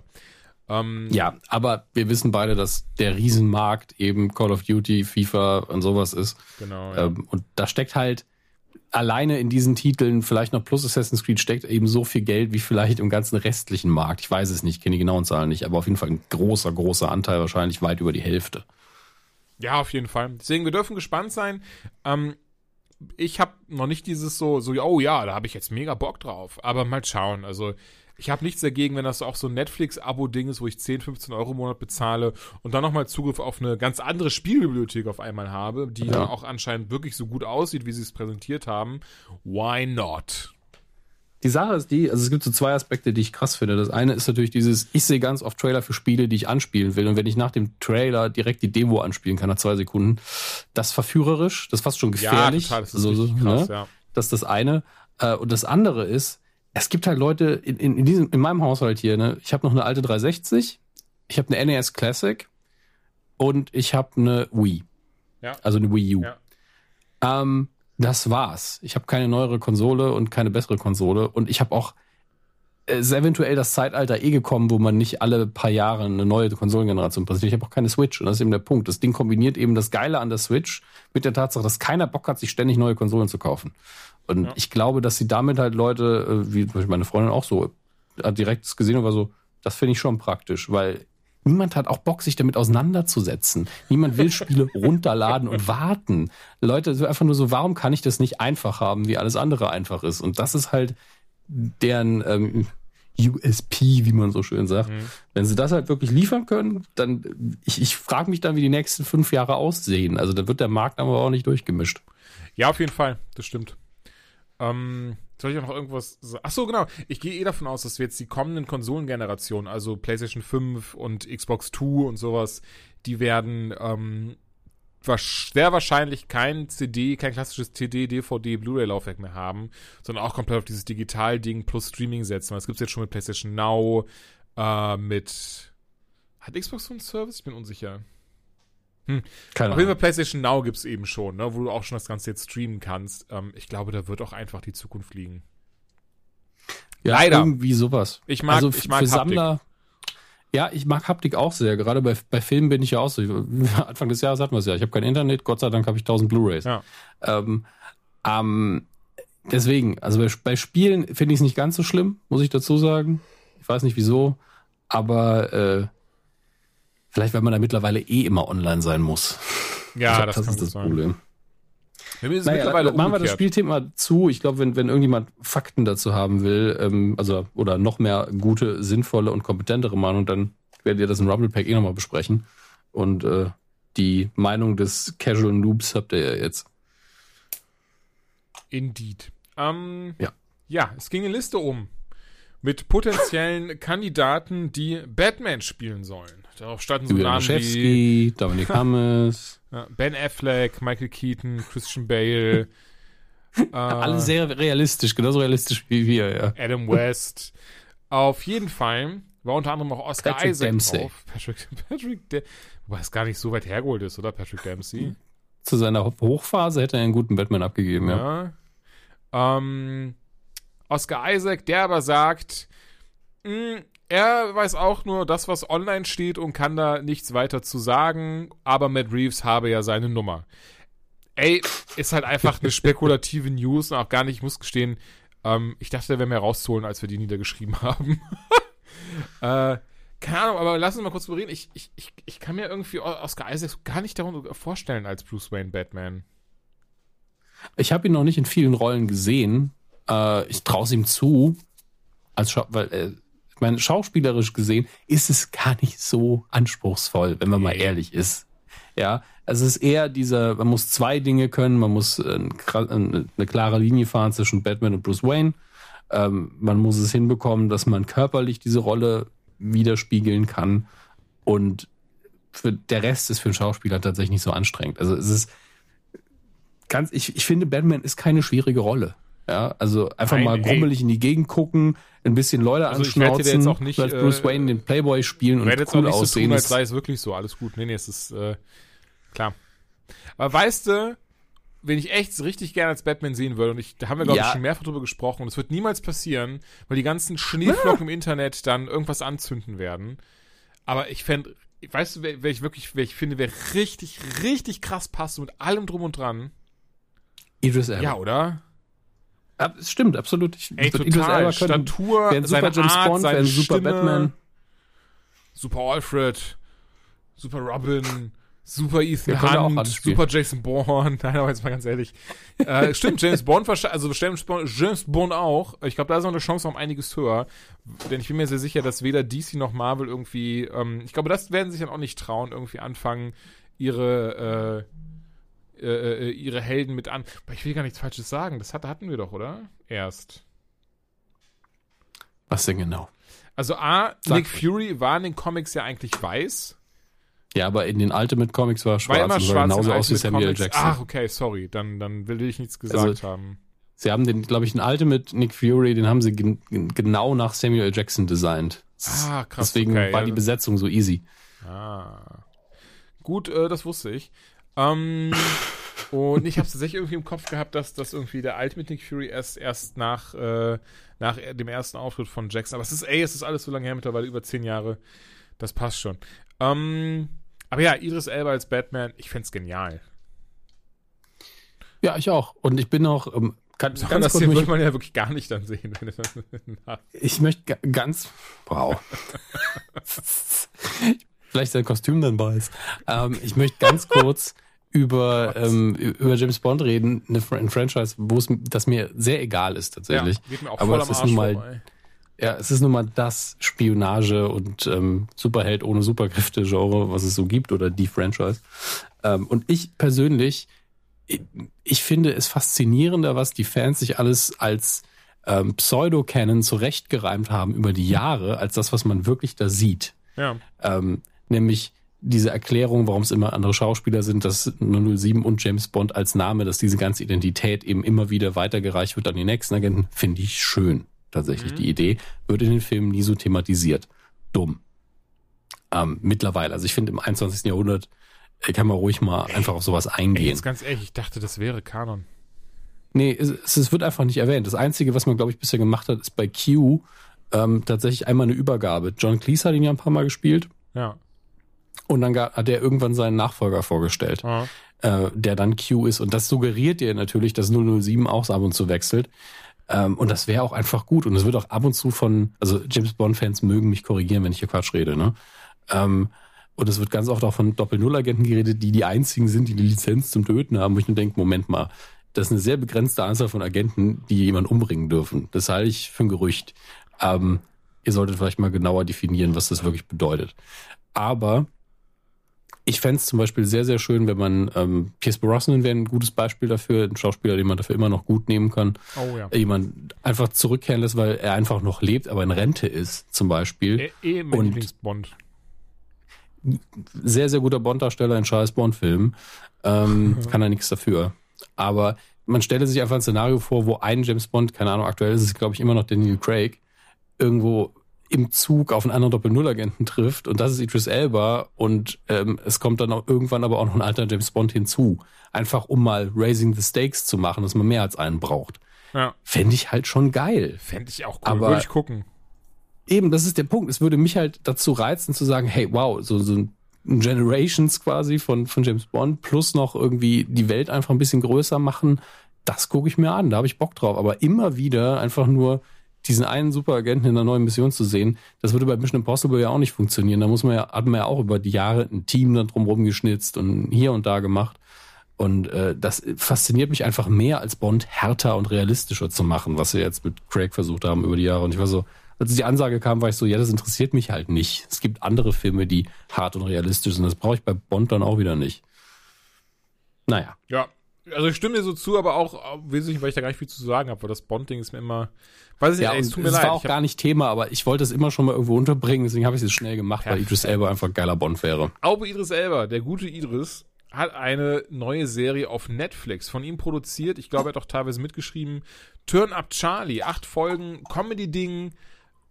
Ähm, ja, aber wir wissen beide, dass der Riesenmarkt eben Call of Duty, FIFA und sowas ist. Genau. Ja. Ähm, und da steckt halt alleine in diesen Titeln, vielleicht noch plus Assassin's Creed, steckt eben so viel Geld wie vielleicht im ganzen restlichen Markt. Ich weiß es nicht, kenne die genauen Zahlen nicht, aber auf jeden Fall ein großer, großer Anteil, wahrscheinlich weit über die Hälfte. Ja, auf jeden Fall. Deswegen, wir dürfen gespannt sein. Ähm, ich habe noch nicht dieses so, so, oh ja, da habe ich jetzt mega Bock drauf. Aber mal schauen. Also, ich habe nichts dagegen, wenn das auch so ein Netflix-Abo-Ding ist, wo ich 10, 15 Euro im Monat bezahle und dann nochmal Zugriff auf eine ganz andere Spielbibliothek auf einmal habe, die ja. auch anscheinend wirklich so gut aussieht, wie sie es präsentiert haben. Why not? Die Sache ist die, also es gibt so zwei Aspekte, die ich krass finde. Das eine ist natürlich dieses, ich sehe ganz oft Trailer für Spiele, die ich anspielen will. Und wenn ich nach dem Trailer direkt die Demo anspielen kann, nach zwei Sekunden, das ist verführerisch, das ist fast schon gefährlich. Ja, total, das ist so, so, krass, ne? ja. Das ist das eine. Äh, und das andere ist, es gibt halt Leute in, in, in, diesem, in meinem Haushalt hier, ne, ich habe noch eine alte 360, ich habe eine NES Classic und ich habe eine Wii. Ja. Also eine Wii U. Ja. Ähm, das war's. Ich habe keine neuere Konsole und keine bessere Konsole. Und ich habe auch es ist eventuell das Zeitalter eh gekommen, wo man nicht alle paar Jahre eine neue Konsolengeneration präsentiert. Ich habe auch keine Switch und das ist eben der Punkt. Das Ding kombiniert eben das Geile an der Switch mit der Tatsache, dass keiner Bock hat, sich ständig neue Konsolen zu kaufen. Und ja. ich glaube, dass sie damit halt Leute, äh, wie meine Freundin auch so, hat direkt gesehen und war so, das finde ich schon praktisch, weil Niemand hat auch Bock, sich damit auseinanderzusetzen. Niemand will Spiele *laughs* runterladen und warten. Leute, so einfach nur so, warum kann ich das nicht einfach haben, wie alles andere einfach ist? Und das ist halt deren ähm, USP, wie man so schön sagt. Mhm. Wenn sie das halt wirklich liefern können, dann, ich, ich frage mich dann, wie die nächsten fünf Jahre aussehen. Also da wird der Markt aber auch nicht durchgemischt. Ja, auf jeden Fall, das stimmt. Ähm, soll ich auch noch irgendwas sagen? Ach so, genau. Ich gehe eh davon aus, dass wir jetzt die kommenden Konsolengenerationen, also PlayStation 5 und Xbox 2 und sowas, die werden ähm, sehr wahrscheinlich kein CD, kein klassisches CD, DVD, Blu-ray-Laufwerk mehr haben, sondern auch komplett auf dieses Digital-Ding plus Streaming setzen. Das gibt es jetzt schon mit PlayStation Now, äh, mit. Hat Xbox so einen Service? Ich bin unsicher. Hm. Keine Auf jeden Fall PlayStation Now gibt es eben schon, ne, wo du auch schon das Ganze jetzt streamen kannst. Ähm, ich glaube, da wird auch einfach die Zukunft liegen. Ja, Leider. irgendwie sowas. Ich mag, also ich mag für Sammler. Ja, ich mag Haptik auch sehr. Gerade bei, bei Filmen bin ich ja auch so. *laughs* Anfang des Jahres hatten wir es ja. Ich habe kein Internet, Gott sei Dank habe ich 1000 Blu-rays. Ja. Ähm, ähm, deswegen, also bei, bei Spielen finde ich es nicht ganz so schlimm, muss ich dazu sagen. Ich weiß nicht wieso, aber äh, Vielleicht, weil man da mittlerweile eh immer online sein muss. Ja, glaub, das, das ist das sein. Problem. Naja, mittlerweile machen wir das Spielthema zu. Ich glaube, wenn, wenn irgendjemand Fakten dazu haben will, ähm, also oder noch mehr gute, sinnvolle und kompetentere Meinung, dann werdet ihr das in Rumble Pack eh nochmal besprechen. Und äh, die Meinung des Casual Noobs habt ihr ja jetzt. Indeed. Ähm, Ja. Ja, es ging eine Liste um mit potenziellen *laughs* Kandidaten, die Batman spielen sollen. Darauf standen so Namen wie Dominik *laughs* Hammes. Ben Affleck, Michael Keaton, Christian Bale, *laughs* äh, Alle sehr realistisch, genauso realistisch wie wir, ja. Adam West. Auf jeden Fall war unter anderem auch Oscar Patrick Isaac Dempsey. drauf. Patrick, *laughs* Patrick De wobei es gar nicht so weit hergeholt ist, oder? Patrick Dempsey. Zu seiner Hochphase hätte er einen guten Batman abgegeben, ja. Ja. Ähm, Oscar Isaac, der aber sagt, mh, er weiß auch nur das, was online steht und kann da nichts weiter zu sagen, aber Matt Reeves habe ja seine Nummer. Ey, ist halt einfach eine *laughs* spekulative News und auch gar nicht, ich muss gestehen, ähm, ich dachte, da wäre mehr rauszuholen, als wir die niedergeschrieben *laughs* haben. äh, keine Ahnung, aber lass uns mal kurz reden. Ich, ich, ich, ich kann mir irgendwie Oscar Isaac so gar nicht darunter vorstellen als Bruce Wayne Batman. Ich habe ihn noch nicht in vielen Rollen gesehen. Äh, ich traue es ihm zu, als Schau weil äh, ich meine, schauspielerisch gesehen ist es gar nicht so anspruchsvoll, wenn man mal ehrlich ist. Ja, also es ist eher dieser, man muss zwei Dinge können, man muss äh, äh, eine klare Linie fahren zwischen Batman und Bruce Wayne. Ähm, man muss es hinbekommen, dass man körperlich diese Rolle widerspiegeln kann. Und für der Rest ist für einen Schauspieler tatsächlich nicht so anstrengend. Also es ist ganz, ich, ich finde, Batman ist keine schwierige Rolle. Ja, also einfach Nein, mal ey. grummelig in die Gegend gucken, ein bisschen Leute Also ich anschnauzen, jetzt auch nicht, als Bruce äh, Wayne den Playboy spielen Ich und cool auch nicht so aussehen. tun, als Das- sei es wirklich so. Alles gut. Nee, nee, es ist äh, klar. Aber weißt du, wen ich echt richtig gerne als Batman sehen würde, und ich, da haben wir, glaube ich, Ja. schon mehrfach drüber gesprochen, und es wird niemals passieren, weil die ganzen Schneeflocken *laughs* im Internet dann irgendwas anzünden werden. Aber ich fände, weißt du, wer, wer ich wirklich, wer ich finde, wer richtig, richtig krass passt mit allem drum und dran? Idris Elba. Ja, oder? Ab- stimmt, absolut. Ich, Ey, Idris total. Elba könnte- Statur, wäre ein super James Art, Bond, wäre seine ein super Stimme, Batman. Super Alfred, super Robin, super Ethan Ja, Hunt, super Jason Bourne. *laughs* Nein, aber jetzt mal ganz ehrlich. äh, stimmt, James Bond, also James Bond, James Bond auch. Ich glaube, da ist noch eine Chance um einiges höher. Denn ich bin mir sehr sicher, dass weder DC noch Marvel irgendwie, ähm, ich glaube, das werden sie sich dann auch nicht trauen, irgendwie anfangen, ihre, äh, äh, äh, ihre Helden mit an. Aber ich will gar nichts Falsches sagen. Das hat, hatten wir doch, oder? Erst. Was denn genau? Also A, Sag Nick Fury war in den Comics ja eigentlich weiß. Ja, aber in den Ultimate Comics war er War schwarz immer und schwarz genauso aus wie Samuel Comics. Jackson. Ach, okay, sorry. Dann, dann will ich nichts gesagt Also, haben. Sie haben den, glaube ich, den Ultimate Nick Fury, den haben sie gen- genau nach Samuel Jackson designt. Ah, krass. Deswegen okay, war ja. die Besetzung so easy. Ah. Gut, äh, das wusste ich. Ähm, und ich habe tatsächlich irgendwie im Kopf gehabt, dass das irgendwie der Ultimate Nick Fury erst, erst nach, äh, nach dem ersten Auftritt von Jackson. Aber es ist, ey, es ist alles so lange her, mittlerweile über zehn Jahre. Das passt schon. Ähm, aber ja, Idris Elba als Batman, ich fänd's genial. Ja, ich auch. Und ich bin auch ähm, ganz, Ganz ganz das kurz, hier wird man ja wirklich gar nicht dann sehen. *laughs* Ich möchte ga- ganz, wow. *laughs* *laughs* Vielleicht sein Kostüm dann weiß. Ähm, ich möchte ganz kurz über, *laughs* ähm, über James Bond reden, eine ein Franchise, wo es das mir sehr egal ist tatsächlich. Ja, geht mir auch Aber voll es am ist nun mal vorbei. Ja, es ist nun mal das Spionage und ähm, Superheld ohne Superkräfte-Genre, was es so gibt, oder die Franchise. Ähm, und ich persönlich, ich, ich finde es faszinierender, was die Fans sich alles als ähm, Pseudo-Canon zurechtgereimt haben über die Jahre, als das, was man wirklich da sieht. Ja. Ähm, nämlich diese Erklärung, warum es immer andere Schauspieler sind, dass 007 und James Bond als Name, dass diese ganze Identität eben immer wieder weitergereicht wird an die nächsten Agenten, finde ich schön. Tatsächlich Mhm. die Idee wird in den Filmen nie so thematisiert. Dumm. Ähm, mittlerweile, also ich finde im 21. Jahrhundert äh, kann man ruhig mal einfach auf sowas Ey, eingehen. jetzt ganz ehrlich, ich dachte, das wäre Kanon. Nee, es, es es wird einfach nicht erwähnt. Das Einzige, was man, glaube ich, bisher gemacht hat, ist bei Q ähm, tatsächlich einmal eine Übergabe. John Cleese hat ihn ja ein paar Mal gespielt Ja. Und dann hat er irgendwann seinen Nachfolger vorgestellt. Ah. äh, der dann Q ist. Und das suggeriert dir natürlich, dass 007 auch ab und zu wechselt. Ähm, und das wäre auch einfach gut. Und es wird auch ab und zu von, also James Bond-Fans mögen mich korrigieren, wenn ich hier Quatsch rede, ne? Ähm, und es wird ganz oft auch von Doppel-Null-Agenten geredet, die die einzigen sind, die die Lizenz zum Töten haben. Wo ich nur denke, Moment mal, das ist eine sehr begrenzte Anzahl von Agenten, die jemanden umbringen dürfen. Das halte ich für ein Gerücht. Ähm, ihr solltet vielleicht mal genauer definieren, was das wirklich bedeutet. Aber ich fände es zum Beispiel sehr, sehr schön, wenn man, ähm, Pierce Brosnan wäre ein gutes Beispiel dafür, ein Schauspieler, den man dafür immer noch gut nehmen kann. Oh ja. Jemand einfach zurückkehren lässt, weil er einfach noch lebt, aber in Rente ist, zum Beispiel. Eh, eh mein Und- Lieblingsbond. sehr, sehr guter Bond-Darsteller in scheiß Bond-Filmen. Ähm, *laughs* kann er nichts dafür. Aber man stelle sich einfach ein Szenario vor, wo ein James Bond, keine Ahnung, aktuell ist es, glaube ich, immer noch Daniel Craig, irgendwo im Zug auf einen anderen Doppel-Null-Agenten trifft und das ist Idris Elba und ähm, es kommt dann auch irgendwann aber auch noch ein alter James Bond hinzu. Einfach um mal Raising the Stakes zu machen, dass man mehr als einen braucht. Ja. Fände ich halt schon geil. Fände ich auch cool. Aber- Würde ich gucken. Eben, das ist der Punkt. Es würde mich halt dazu reizen zu sagen, hey, wow, so, so ein Generations quasi von, von James Bond plus noch irgendwie die Welt einfach ein bisschen größer machen. Das gucke ich mir an, da habe ich Bock drauf. Aber immer wieder einfach nur diesen einen Superagenten in einer neuen Mission zu sehen, das würde bei Mission Impossible ja auch nicht funktionieren. Da muss man ja, hat man ja auch über die Jahre ein Team dann drumherum geschnitzt und hier und da gemacht. Und äh, das fasziniert mich einfach mehr als Bond härter und realistischer zu machen, was wir jetzt mit Craig versucht haben über die Jahre. Und ich war so, als die Ansage kam, war ich so, ja, das interessiert mich halt nicht. Es gibt andere Filme, die hart und realistisch sind. Das brauche ich bei Bond dann auch wieder nicht. Naja. Ja. Also ich stimme dir so zu, aber auch äh, wesentlich, weil ich da gar nicht viel zu sagen habe, weil das Bond-Ding ist mir immer. Weiß ich nicht, Ja, ey, es tut mir leid. war auch gar nicht Thema, aber ich wollte es immer schon mal irgendwo unterbringen, deswegen habe ich es schnell gemacht, weil Perfekt. Idris Elba einfach ein geiler Bond wäre. Aube Idris Elba, der gute Idris, hat eine neue Serie auf Netflix von ihm produziert. Ich glaube, er hat auch teilweise mitgeschrieben. Turn Up Charlie, acht Folgen, Comedy-Ding.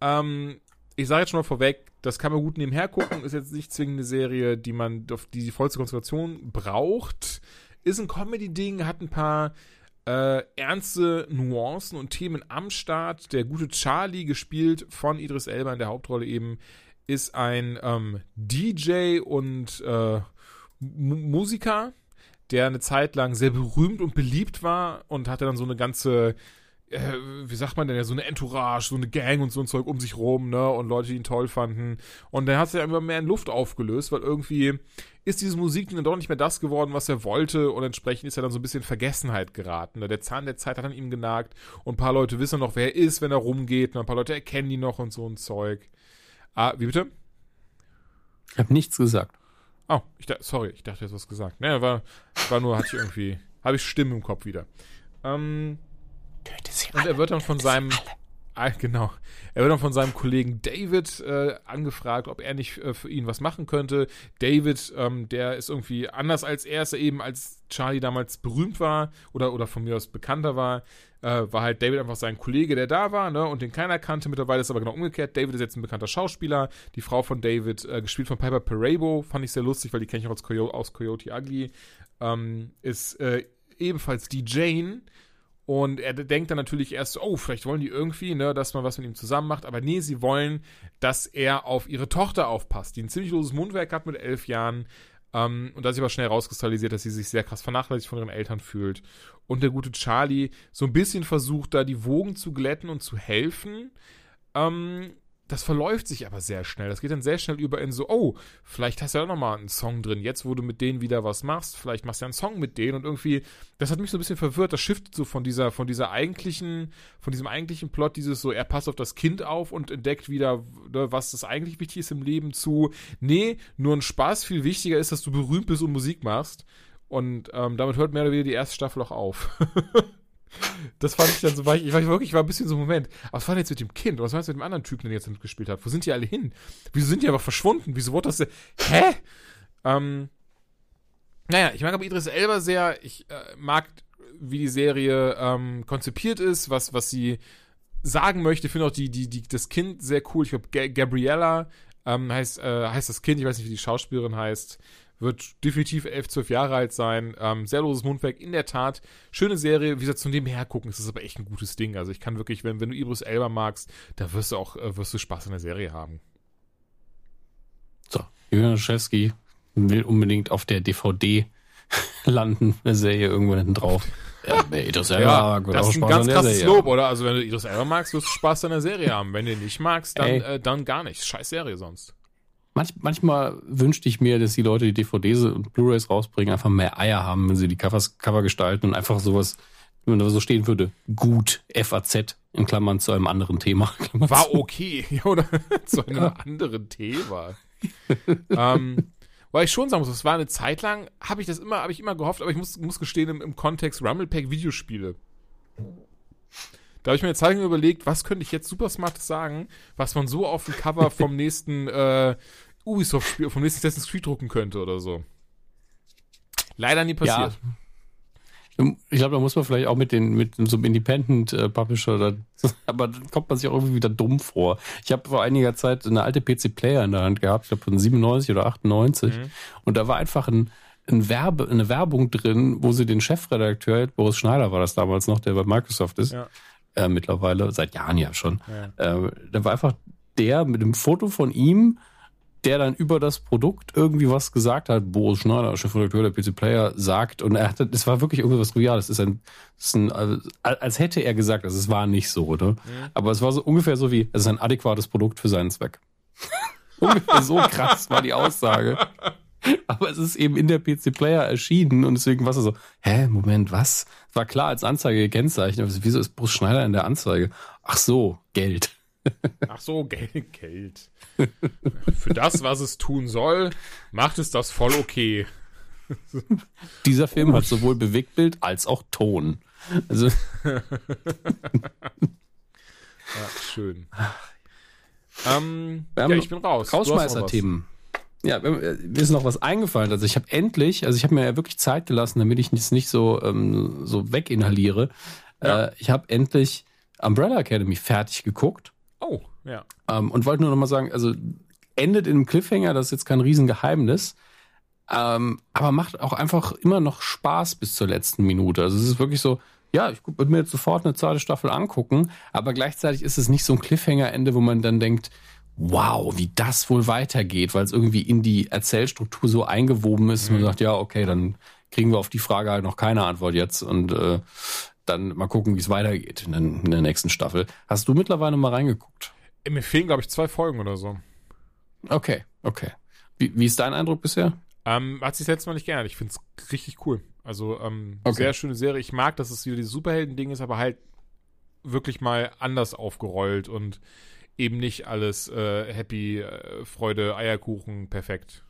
Ähm, ich sage jetzt schon mal vorweg, das kann man gut nebenher gucken. Ist jetzt nicht zwingend eine Serie, die man auf die, die vollste Konzentration braucht. Ist ein Comedy-Ding, hat ein paar äh, ernste Nuancen und Themen am Start. Der gute Charlie, gespielt von Idris Elba in der Hauptrolle eben, ist ein ähm, DJ und äh, Musiker, der eine Zeit lang sehr berühmt und beliebt war und hatte dann so eine ganze, äh, wie sagt man denn, ja, so eine Entourage, so eine Gang und so ein Zeug um sich rum, ne, und Leute, die ihn toll fanden. Und dann hat sich immer mehr in Luft aufgelöst, weil irgendwie ist diese Musik dann doch nicht mehr das geworden, was er wollte und entsprechend ist er dann so ein bisschen in Vergessenheit geraten. Ne? Der Zahn der Zeit hat an ihm genagt und ein paar Leute wissen noch, wer er ist, wenn er rumgeht, und ein paar Leute erkennen ihn noch und so ein Zeug. Ah, wie bitte? Ich habe nichts gesagt. Oh, ich dachte, sorry, ich dachte, du hast was gesagt. Ne, war, war nur, hatte ich irgendwie, *laughs* habe ich Stimmen im Kopf wieder. Ähm, Töte sie und er wird dann von seinem, ah, genau, er wird dann von seinem Kollegen David äh, angefragt, ob er nicht äh, für ihn was machen könnte. David, ähm, der ist irgendwie anders als er, ist er eben als Charlie damals berühmt war oder, oder von mir aus bekannter war, äh, war halt David einfach sein Kollege, der da war, ne, und den keiner kannte. Mittlerweile ist aber genau umgekehrt. David ist jetzt ein bekannter Schauspieler. Die Frau von David, äh, gespielt von Piper Perabo, fand ich sehr lustig, weil die kenne ich auch aus, Coyo aus Coyote Ugly, ähm, ist äh, ebenfalls die Jane. Und er denkt dann natürlich erst, oh, vielleicht wollen die irgendwie, ne, dass man was mit ihm zusammen macht. Aber nee, sie wollen, dass er auf ihre Tochter aufpasst, die ein ziemlich loses Mundwerk hat mit elf Jahren. Ähm, und da sich aber schnell rauskristallisiert, dass sie sich sehr krass vernachlässigt von ihren Eltern fühlt. Und der gute Charlie so ein bisschen versucht, da die Wogen zu glätten und zu helfen. Ähm, das verläuft sich aber sehr schnell. Das geht dann sehr schnell über in so, oh, vielleicht hast du ja noch mal einen Song drin. Jetzt, wo du mit denen wieder was machst, vielleicht machst du ja einen Song mit denen und irgendwie, das hat mich so ein bisschen verwirrt. Das shiftet so von dieser, von dieser eigentlichen, von diesem eigentlichen Plot, dieses so, er passt auf das Kind auf und entdeckt wieder, ne, was das eigentlich wichtig ist im Leben zu, nee, nur ein Spaß. Viel wichtiger ist, dass du berühmt bist und Musik machst. Und ähm, damit hört mehr oder weniger die erste Staffel auch auf. *laughs* Das fand ich dann so, war ich, ich war wirklich, ich war ein bisschen so Moment. Was war denn jetzt mit dem Kind? Was war jetzt mit dem anderen Typen, der jetzt mitgespielt hat? Wo sind die alle hin? Wieso sind die aber verschwunden? Wieso wurde das denn? Hä? Ähm, naja, ich mag aber Idris Elba sehr. Ich äh, mag, wie die Serie ähm, konzipiert ist, was, was sie sagen möchte. Ich finde auch die, die, die, das Kind sehr cool. Ich glaube, Ga Gabriella ähm, heißt, äh, heißt das Kind, ich weiß nicht, wie die Schauspielerin heißt wird definitiv elf, zwölf Jahre alt sein. Ähm, sehr loses Mundwerk, in der Tat. Schöne Serie, wie gesagt, zu nebenher gucken, ist das aber echt ein gutes Ding. Also ich kann wirklich, wenn, wenn du Idris Elba magst, da wirst du auch, äh, wirst du Spaß in der Serie haben. So, Julian Laschewski will unbedingt auf der DVD *laughs* landen, der Serie irgendwo hinten drauf. Ja, *laughs* wer Idris Elba mag, wird das ist ein ganz an krasses Lob, oder? Also wenn du Idris Elba magst, wirst du Spaß an der Serie haben. Wenn du ihn nicht magst, dann, äh, dann gar nichts. Scheiß Serie sonst. Manch, manchmal wünschte ich mir, dass die Leute, die DVDs und Blu-rays rausbringen, einfach mehr Eier haben, wenn sie die Covers, Cover gestalten und einfach sowas, wenn da so stehen würde, gut, FAZ, in Klammern zu einem anderen Thema. *laughs* Klammer War zu. okay, *laughs* ja, oder? Zu einem anderen Thema. ähm, Weil ich schon sagen muss, es war eine Zeit lang, habe ich das immer, habe ich immer gehofft, aber ich muss, muss gestehen, im, im Kontext Rumblepack Videospiele. Da habe ich mir eine Zeit lang überlegt, was könnte ich jetzt super smartes sagen, was man so auf dem Cover *laughs* vom nächsten äh, Ubisoft-Spiel, vom nächsten Assassin's Creed drucken könnte oder so. Leider nie passiert. Ja. Ich glaube, da muss man vielleicht auch mit den mit so einem Independent äh, Publisher, da, *laughs* aber dann kommt man sich auch irgendwie wieder dumm vor. Ich habe vor einiger Zeit eine alte PC Player in der Hand gehabt, ich glaube von 97 oder 98, mhm. und da war einfach ein, ein Werbe, eine Werbung drin, wo sie den Chefredakteur, Boris Schneider war das damals noch, der bei Microsoft ist, ja. Äh, mittlerweile, seit Jahren ja schon. Ja. Äh, da war einfach der mit einem Foto von ihm der dann über das Produkt irgendwie was gesagt hat. Boris Schneider, Chefredakteur der PC Player, sagt, und er hatte, das war wirklich irgendwas trivial. Das ist ein, das ist ein, als hätte er gesagt, also es war nicht so, ne? Mhm. Aber es war so ungefähr so wie, es ist ein adäquates Produkt für seinen Zweck. *laughs* ungefähr so krass war die Aussage. Aber es ist eben in der PC Player erschienen und deswegen war es so, hä, Moment, was? War klar als Anzeige gekennzeichnet, aber wieso ist Boris Schneider in der Anzeige? Ach so, Geld. *laughs* Ach so, Geld, Geld. Für das, was es tun soll, macht es das voll okay. *laughs* Dieser Film hat sowohl Bewegtbild als auch Ton. Also *laughs* ja, schön. Ähm, ja, ich bin raus. Rausschmeißer-Themen. Ja, mir ist noch was eingefallen. Also ich habe endlich, also ich habe mir ja wirklich Zeit gelassen, damit ich es nicht so ähm, so weginhaliere. Ja. Äh, ich habe endlich Umbrella Academy fertig geguckt. Oh, ja. Ähm, und wollte nur noch mal sagen, also endet in einem Cliffhanger, das ist jetzt kein Riesengeheimnis. Ähm, aber macht auch einfach immer noch Spaß bis zur letzten Minute. Also es ist wirklich so, ja, ich würde mir jetzt sofort eine zweite Staffel angucken, aber gleichzeitig ist es nicht so ein Cliffhanger-Ende, wo man dann denkt, wow, wie das wohl weitergeht, weil es irgendwie in die Erzählstruktur so eingewoben ist, mhm. man sagt, ja, okay, dann kriegen wir auf die Frage halt noch keine Antwort jetzt und äh, dann mal gucken, wie es weitergeht in, in, der nächsten Staffel. Hast du mittlerweile mal reingeguckt? Mir fehlen, glaube ich, zwei Folgen oder so. Okay, okay. Wie, wie ist dein Eindruck bisher? Ähm, hat sich letztes Mal nicht geändert. Ich finde es richtig cool. Also, ähm, okay. sehr schöne Serie. Ich mag, dass es wieder dieses Superhelden-Ding ist, aber halt wirklich mal anders aufgerollt und eben nicht alles äh, Happy, äh, Freude, Eierkuchen, perfekt.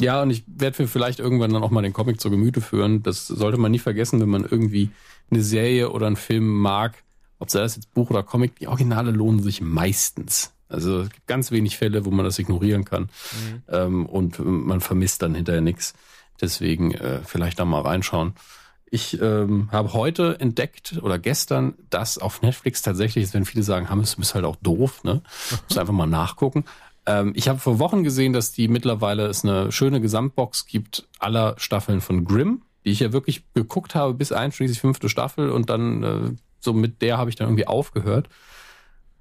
Ja, und ich werde mir vielleicht irgendwann dann auch mal den Comic zur Gemüte führen. Das sollte man nie vergessen, wenn man irgendwie eine Serie oder einen Film mag. Ob sei das jetzt Buch oder Comic, die Originale lohnen sich meistens. Also es gibt ganz wenig Fälle, wo man das ignorieren kann. Mhm. Ähm, und man vermisst dann hinterher nichts. Deswegen äh, vielleicht da mal reinschauen. Ich ähm, habe heute entdeckt oder gestern, dass auf Netflix tatsächlich, werden viele sagen, Hammes, du bist halt auch doof, ne? Muss einfach mal nachgucken. Ähm, ich habe vor Wochen gesehen, dass die mittlerweile es eine schöne Gesamtbox gibt aller Staffeln von Grimm, die ich ja wirklich geguckt habe bis einschließlich fünfte Staffel und dann äh, so mit der habe ich dann irgendwie aufgehört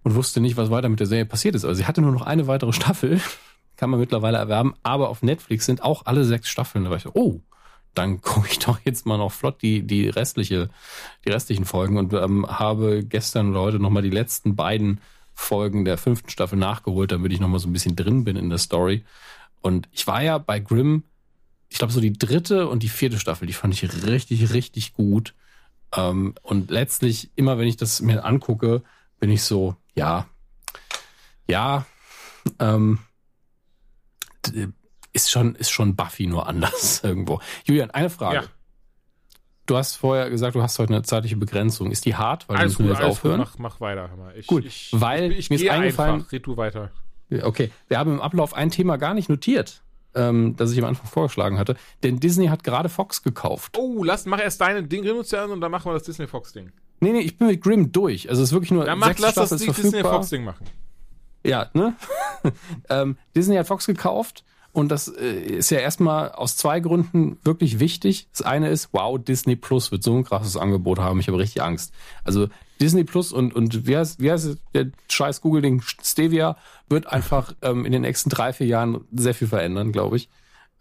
und wusste nicht, was weiter mit der Serie passiert ist. Also sie hatte nur noch eine weitere Staffel, *laughs* kann man mittlerweile erwerben, aber auf Netflix sind auch alle sechs Staffeln. Da war ich so, oh, dann *laughs* gucke ich doch jetzt mal noch flott die, die restliche, die restlichen Folgen und ähm, habe gestern oder heute nochmal die letzten beiden Folgen der fünften Staffel nachgeholt, damit ich nochmal so ein bisschen drin bin in der Story. Und ich war ja bei Grimm, ich glaube so die dritte und die vierte Staffel, die fand ich richtig, richtig gut. Ähm, und letztlich, immer wenn ich das mir angucke, bin ich so, ja, ja, ähm, ist schon, ist schon Buffy nur anders *laughs* irgendwo. Julian, eine Frage. Ja. Du hast vorher gesagt, du hast heute eine zeitliche Begrenzung. Ist die hart? Weil alles wir müssen gut, jetzt aufhören. Gut, mach, mach weiter. Ich, gut, ich, weil ich, ich, mir ist eingefallen. Einfach. Red du weiter. Okay, wir haben im Ablauf ein Thema gar nicht notiert, ähm, das ich am Anfang vorgeschlagen hatte. Denn Disney hat gerade Fox gekauft. Oh, lass, mach erst deine Ding Grimm an und dann machen wir das Disney Fox Ding. Nee, nee, ich bin mit Grimm durch. Also es ist wirklich nur dann mach, sechs lass das Disney Fox Ding machen. Ja, ne? *laughs* ähm, Disney hat Fox gekauft und das äh, ist ja erstmal aus zwei Gründen wirklich wichtig. Das eine ist, wow, Disney Plus wird so ein krasses Angebot haben. Ich habe richtig Angst. Also Disney Plus und, und wie heißt, wie heißt der scheiß Google-Ding? Stevia wird einfach ähm, in den nächsten drei, vier Jahren sehr viel verändern, glaube ich.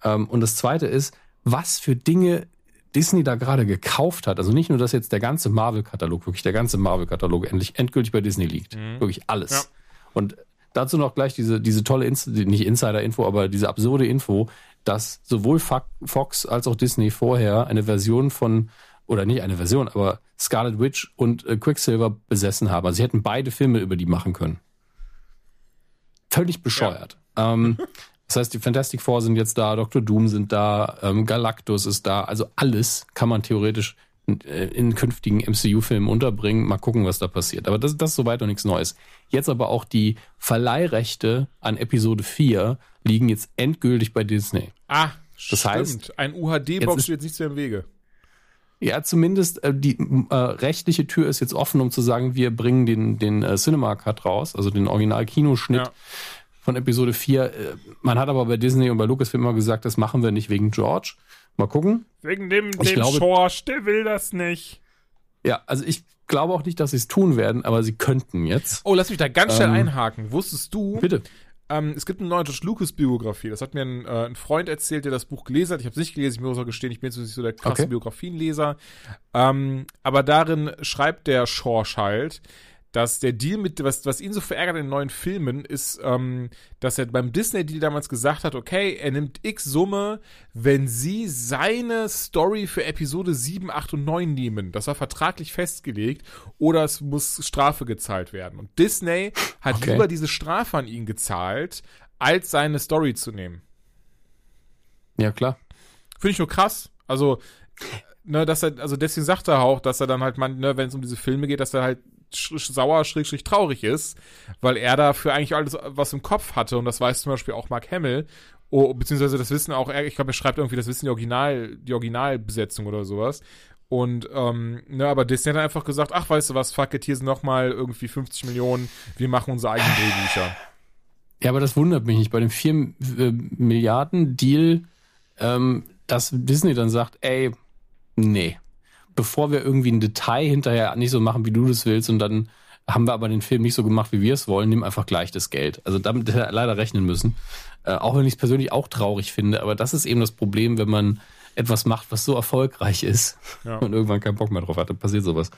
Ähm, und das zweite ist, was für Dinge Disney da gerade gekauft hat. Also nicht nur, dass jetzt der ganze Marvel-Katalog, wirklich der ganze Marvel-Katalog endlich endgültig bei Disney liegt. Mhm. Wirklich alles. Ja. Und Dazu noch gleich diese, diese tolle, Inst nicht Insider-Info, aber diese absurde Info, dass sowohl Fox als auch Disney vorher eine Version von, oder nicht eine Version, aber Scarlet Witch und äh, Quicksilver besessen haben. Also sie hätten beide Filme über die machen können. Völlig bescheuert. Ja. Ähm, Das heißt, die Fantastic Four sind jetzt da, Dr. Doom sind da, ähm, Galactus ist da. Also alles kann man theoretisch in, äh, in künftigen MCU-Filmen unterbringen. Mal gucken, was da passiert. Aber das, das ist soweit noch nichts Neues. Jetzt aber auch die Verleihrechte an Episode 4 liegen jetzt endgültig bei Disney. Ah, Das stimmt. heißt, ein UHD-Box steht jetzt nicht mehr im Wege. Ja, zumindest äh, die äh, rechtliche Tür ist jetzt offen, um zu sagen, wir bringen den, den äh, Cinema Cut raus, also den Original-Kinoschnitt Ja. von Episode 4. Äh, man hat aber bei Disney und bei Lucasfilm immer gesagt, das machen wir nicht wegen George. Mal gucken. Wegen dem, Ich dem glaube- Schorsch, der will das nicht. Ja, also ich glaube auch nicht, dass sie es tun werden, aber sie könnten jetzt. Oh, lass mich da ganz schnell Ähm, einhaken. Wusstest du, Bitte. ähm, es gibt eine neue George Lucas Biografie. Das hat mir ein, äh, ein Freund erzählt, der das Buch gelesen hat. Ich habe es nicht gelesen, ich muss auch gestehen, ich bin jetzt nicht so der krasse Okay. Biografienleser. Ähm, aber darin schreibt der Schorsch halt, dass der Deal mit, was, was ihn so verärgert in den neuen Filmen, ist, ähm, dass er beim Disney-Deal damals gesagt hat, okay, er nimmt x Summe, wenn sie seine Story für Episode 7, 8 und 9 nehmen. Das war vertraglich festgelegt oder es muss Strafe gezahlt werden. Und Disney hat Okay. lieber diese Strafe an ihn gezahlt, als seine Story zu nehmen. Ja, klar. Finde ich nur krass. Also, ne, dass er, also deswegen sagt er auch, dass er dann halt, man, ne, wenn es um diese Filme geht, dass er halt sauer, schrägstrich traurig ist, weil er dafür eigentlich alles was im Kopf hatte und das weiß zum Beispiel auch Mark Hamill, oh, beziehungsweise das wissen auch er, ich glaube, er schreibt irgendwie, das wissen die Original, die Originalbesetzung oder sowas. Und, ähm, ne, aber Disney hat einfach gesagt, ach, weißt du was, fuck it, hier sind nochmal irgendwie 50 Millionen, wir machen unsere eigenen Drehbücher. Ja, aber das wundert mich nicht. Bei dem 4 äh, Milliarden Deal, ähm, dass Disney dann sagt, ey, nee, bevor wir irgendwie ein Detail hinterher nicht so machen, wie du das willst, und dann haben wir aber den Film nicht so gemacht, wie wir es wollen, nimm einfach gleich das Geld. Also damit hätte er leider rechnen müssen. Äh, auch wenn ich es persönlich auch traurig finde, aber das ist eben das Problem, wenn man etwas macht, was so erfolgreich ist Ja. *laughs* und irgendwann keinen Bock mehr drauf hat, dann passiert sowas.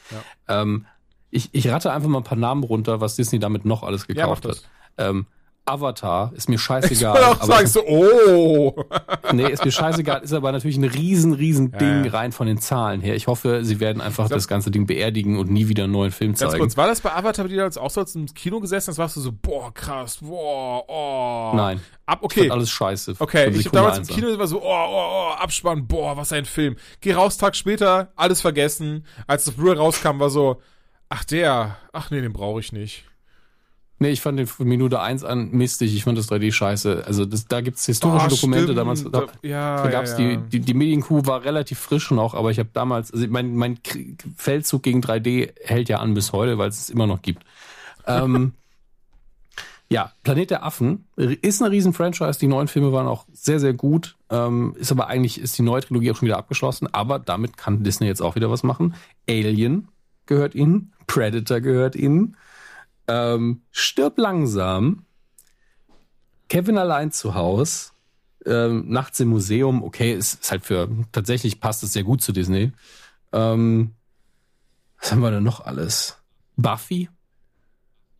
Ähm, ich, ich rate einfach mal ein paar Namen runter, was Disney damit noch alles Ja, gekauft mach hat. Ähm, Avatar ist mir Ich scheißegal. will auch aber sagen, so, oh! nee, ist mir scheißegal, ist aber natürlich ein riesen, riesen Ding ja. rein von den Zahlen her. Ich hoffe, sie werden einfach das ganze Ding beerdigen und nie wieder einen neuen Film Ganz zeigen. kurz, war das bei Avatar, bei dir als auch so als du im Kino gesessen hast, warst du so, boah, krass, boah, oh. Nein. Ab, Ich okay. alles scheiße. Okay, ich hab damals im. Kino war so, oh, oh, oh, Abspann, boah, was ein Film. Geh raus, Tag später, alles vergessen. Als das Blu-ray rauskam, war so, ach der, ach nee, den brauche ich nicht. Nee, ich fand den von Minute eins an mistig. Ich fand das 3D scheiße. Also das, da gibt's historische Ah, Dokumente. stimmt. Damals da, ja, da gab's ja, ja. die, die, die Medienkuh war relativ frisch noch, aber ich habe damals, also mein, mein Feldzug gegen 3D hält ja an bis heute, weil es es immer noch gibt. ähm, *laughs* ja, Planet der Affen ist eine riesen Franchise. Die neuen Filme waren auch sehr, sehr gut. Ähm, ist aber eigentlich, ist die neue Trilogie auch schon wieder abgeschlossen. Aber damit kann Disney jetzt auch wieder was machen. Alien gehört ihnen. Predator gehört ihnen. Ähm, Stirb langsam. Kevin allein zu Haus. Ähm, Nachts im Museum. Okay, ist, ist halt für, tatsächlich passt es sehr gut zu Disney. Ähm, was haben wir denn noch alles? Buffy.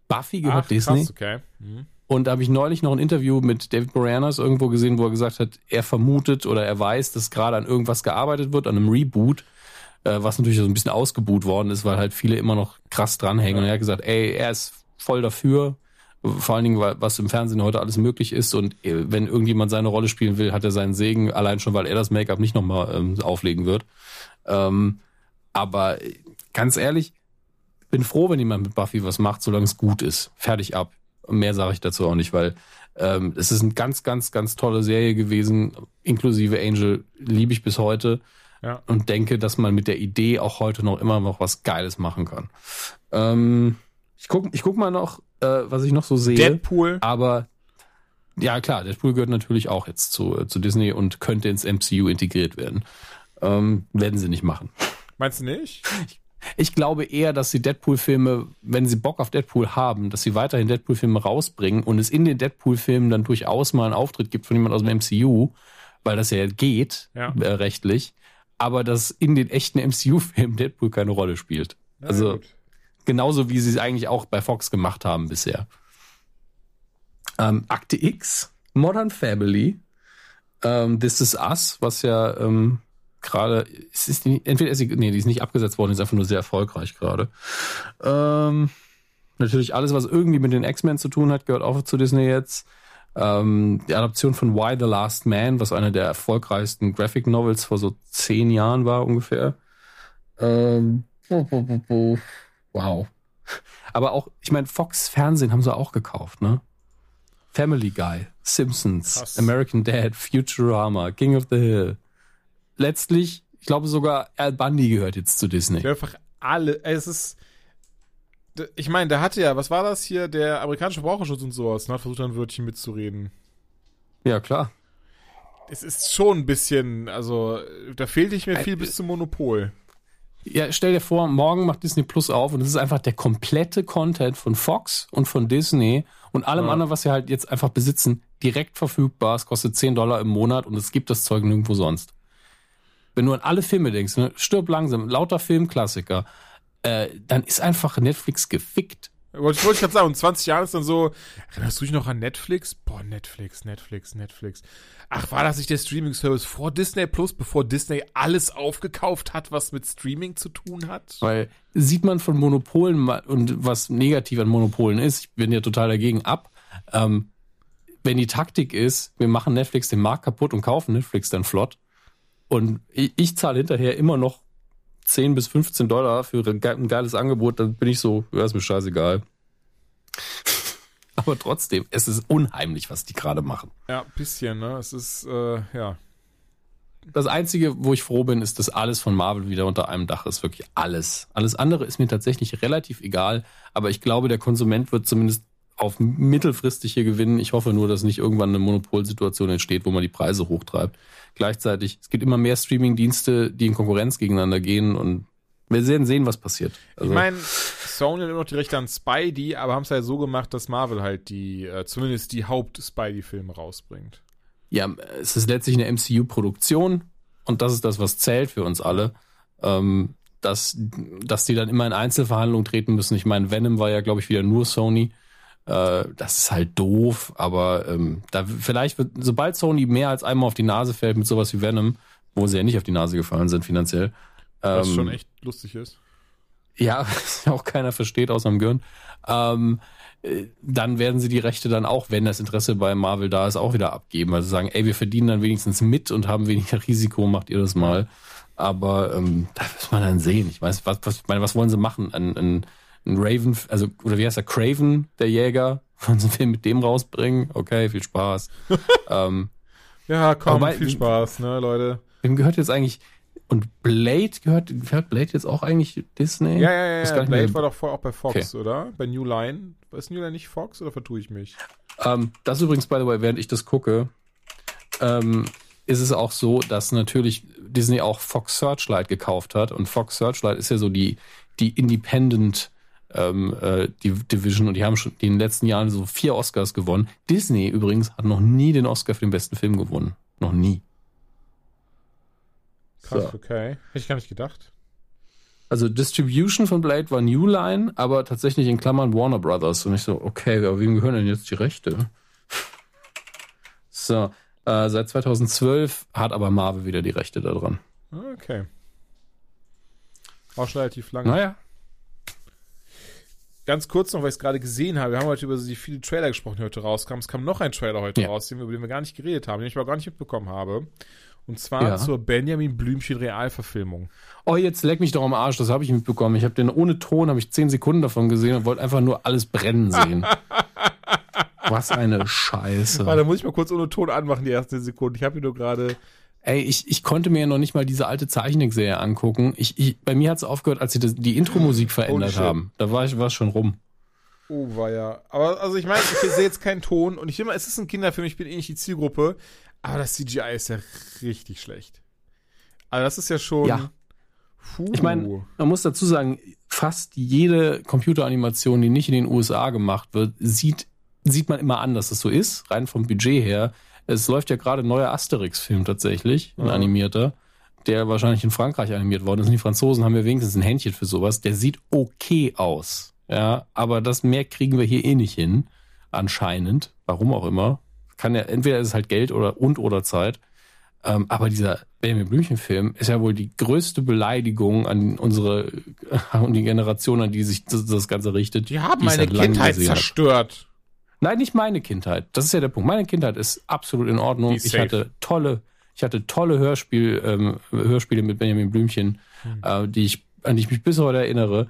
Buffy gehört Ach, Disney. krass, okay. Mhm. Und da habe ich neulich noch ein Interview mit David Moranis irgendwo gesehen, wo er gesagt hat, er vermutet oder er weiß, dass gerade an irgendwas gearbeitet wird, an einem Reboot, äh, was natürlich so ein bisschen ausgebuht worden ist, weil halt viele immer noch krass dranhängen. Und er hat gesagt, ey, er ist voll dafür, vor allen Dingen, weil, was im Fernsehen heute alles möglich ist. Und äh, wenn irgendjemand seine Rolle spielen will, hat er seinen Segen, allein schon, weil er das Make-up nicht nochmal ähm, auflegen wird. Ähm, aber äh, ganz ehrlich, bin froh, wenn jemand mit Buffy was macht, solange es gut ist. Fertig ab. Mehr sage ich dazu auch nicht, weil ähm, es ist eine ganz, ganz, ganz tolle Serie gewesen, inklusive Angel, liebe ich bis heute Ja. und denke, dass man mit der Idee auch heute noch immer noch was Geiles machen kann. Ähm, ich guck, ich guck mal noch, äh, was ich noch so sehe. Deadpool. Aber ja, klar, Deadpool gehört natürlich auch jetzt zu, äh, zu Disney und könnte ins MCU integriert werden. Ähm, werden sie nicht machen. Meinst du nicht? Ich glaube eher, dass die Deadpool-Filme, wenn sie Bock auf Deadpool haben, dass sie weiterhin Deadpool-Filme rausbringen und es in den Deadpool-Filmen dann durchaus mal einen Auftritt gibt von jemand aus dem MCU, weil das ja geht, Ja. Äh, rechtlich, aber dass in den echten MCU-Filmen Deadpool keine Rolle spielt. Na also gut. genauso wie sie es eigentlich auch bei Fox gemacht haben bisher. Ähm, Akte X, Modern Family, ähm, This Is Us, was ja ähm, gerade, es ist die, entweder ist sie, nee, die ist nicht abgesetzt worden, ist einfach nur sehr erfolgreich gerade. Ähm, natürlich alles, was irgendwie mit den X-Men zu tun hat, gehört auch zu Disney jetzt. Ähm, die Adaption von Why the Last Man, was einer der erfolgreichsten Graphic Novels vor so zehn Jahren war ungefähr. Ähm, wow. Aber auch, ich meine, Fox Fernsehen haben sie auch gekauft, ne? Family Guy, Simpsons, Krass. American Dad, Futurama, King of the Hill. Letztlich, ich glaube sogar Al Bundy gehört jetzt zu Disney. Einfach alle, es ist. Ich meine, der hatte ja, was war das hier, der amerikanische Verbraucherschutz und sowas, und hat versucht, ein Wörtchen mitzureden. Ja, klar. Es ist schon ein bisschen, also, da fehlt nicht mehr viel Äh, bis zum Monopol. Ja, stell dir vor, morgen macht Disney Plus auf und es ist einfach der komplette Content von Fox und von Disney und allem Ja. anderen, was sie halt jetzt einfach besitzen, direkt verfügbar. Es kostet 10 Dollar im Monat und es gibt das Zeug nirgendwo sonst. Wenn du an alle Filme denkst, ne, stirb langsam, lauter Filmklassiker, äh, dann ist einfach Netflix gefickt. Wollte ich, wollte ich gerade sagen, und 20 Jahre ist dann so, erinnerst du dich noch an Netflix? Boah, Netflix, Netflix, Netflix. Ach, war das nicht der Streaming-Service vor Disney Plus, bevor Disney alles aufgekauft hat, was mit Streaming zu tun hat? Weil sieht man von Monopolen und was negativ an Monopolen ist, ich bin ja total dagegen ab. Ähm, wenn die Taktik ist, wir machen Netflix den Markt kaputt und kaufen Netflix dann flott. Und ich, ich zahle hinterher immer noch 10 bis 15 Dollar für ein ge- ein geiles Angebot, dann bin ich so, ja, ist mir scheißegal. *laughs* Aber trotzdem, es ist unheimlich, was die gerade machen. Ja, bisschen, ne? Es ist, äh, ja. Das Einzige, wo ich froh bin, ist, dass alles von Marvel wieder unter einem Dach ist. Wirklich alles. Alles andere ist mir tatsächlich relativ egal. Aber ich glaube, der Konsument wird zumindest auf mittelfristig hier gewinnen. Ich hoffe nur, dass nicht irgendwann eine Monopolsituation entsteht, wo man die Preise hochtreibt. Gleichzeitig, es gibt immer mehr Streaming-Dienste, die in Konkurrenz gegeneinander gehen und wir werden sehen, was passiert. Also, ich meine, Sony hat immer noch die Rechte an Spidey, aber haben es halt so gemacht, dass Marvel halt die, äh, zumindest die Haupt-Spidey-Filme rausbringt. ja, es ist letztlich eine MCU-Produktion und das ist das, was zählt für uns alle. Ähm, dass, dass die dann immer in Einzelverhandlungen treten müssen. Ich meine, Venom war ja, glaube ich, wieder nur Sony. Äh, das ist halt doof, aber ähm, da vielleicht wird, sobald Sony mehr als einmal auf die Nase fällt mit sowas wie Venom, wo sie ja nicht auf die Nase gefallen sind finanziell. Was ähm, schon echt lustig ist. ja, *laughs* was ja auch keiner versteht außer dem Gehirn. Ähm, äh, dann werden sie die Rechte dann auch, wenn das Interesse bei Marvel da ist, auch wieder abgeben. Also sagen, ey, wir verdienen dann wenigstens mit und haben weniger *laughs* Risiko, macht ihr das mal. Aber ähm, da muss man dann sehen. Ich weiß, was, was, ich meine, was wollen sie machen? Ein, ein, ein Raven, also, oder wie heißt der? Craven, der Jäger? *laughs* Wollen sie einen Film mit dem rausbringen? Okay, viel Spaß. *laughs* ähm, Ja, komm, Aber viel Spaß, ne, Leute. wem gehört jetzt eigentlich, und Blade gehört, gehört Blade jetzt auch eigentlich Disney? Ja, ja, ja, ja. nicht mehr. Blade war doch vorher auch bei Fox, oder? Bei New Line. Ist New Line nicht Fox oder vertue ich mich? Ähm, das übrigens, by the way, während ich das gucke, ähm, ist es auch so, dass natürlich Disney auch Fox Searchlight gekauft hat. Und Fox Searchlight ist ja so die, die Independent ähm, äh, die Division und die haben schon in den letzten Jahren so vier Oscars gewonnen. Disney übrigens hat noch nie den Oscar für den besten Film gewonnen. Noch nie. Krass, So. okay. Hätte ich gar nicht gedacht. Also Distribution von Blade war New Line, aber tatsächlich in Klammern Warner Brothers. Und ich so, okay, aber wem gehören denn jetzt die Rechte? So, äh, seit 2012 hat aber Marvel wieder die Rechte daran. Okay. Auch schon relativ lange. Naja. Ganz kurz noch, weil ich es gerade gesehen habe. Wir haben heute über die viele Trailer gesprochen, die heute rauskamen. Es kam noch ein Trailer heute Ja. raus, den wir, über den wir gar nicht geredet haben, den ich aber gar nicht mitbekommen habe. Und zwar Ja. zur Benjamin Blümchen Realverfilmung. Oh, jetzt leck mich doch am Arsch, das habe ich mitbekommen. Ich habe den ohne Ton, habe ich zehn Sekunden davon gesehen und wollte einfach nur alles brennen sehen. *laughs* Was eine Scheiße. Warte, da muss ich mal kurz ohne Ton anmachen, die ersten Sekunden. Ich habe hier nur gerade. Ey, ich, ich konnte mir ja noch nicht mal diese alte Zeichentrickserie angucken. Ich, ich, bei mir hat es aufgehört, als sie das, die Intro-Musik verändert shit. haben. Da war ich war schon rum. Oh, war ja. Aber also ich meine, ich sehe jetzt keinen Ton und ich mal, es ist ein Kinderfilm, ich bin eh nicht die Zielgruppe, aber das CGI ist ja richtig schlecht. Also das ist ja schon. Ja. Puh. Ich meine, man muss dazu sagen, fast jede Computeranimation, die nicht in den USA gemacht wird, sieht, sieht man immer an, dass es so ist, rein vom Budget her. Es läuft ja gerade ein neuer Asterix-Film tatsächlich, ein Ja. animierter, der wahrscheinlich in Frankreich animiert worden ist. Und die Franzosen haben ja wenigstens ein Händchen für sowas. Der sieht okay aus. Ja, aber das mehr kriegen wir hier eh nicht hin. Anscheinend. Warum auch immer. Kann ja, entweder ist es halt Geld oder und oder Zeit. Ähm, aber dieser Benjamin Blümchen-Film ist ja wohl die größte Beleidigung an unsere *laughs* an die Generation, an die sich das, das Ganze richtet. die haben meine langem Kindheit zerstört. Nein, nicht meine Kindheit. Das ist ja der Punkt. Meine Kindheit ist absolut in Ordnung. Ich hatte tolle, ich hatte tolle Hörspiel, ähm, Hörspiele mit Benjamin Blümchen, Hm. äh, die ich, an die ich mich bis heute erinnere.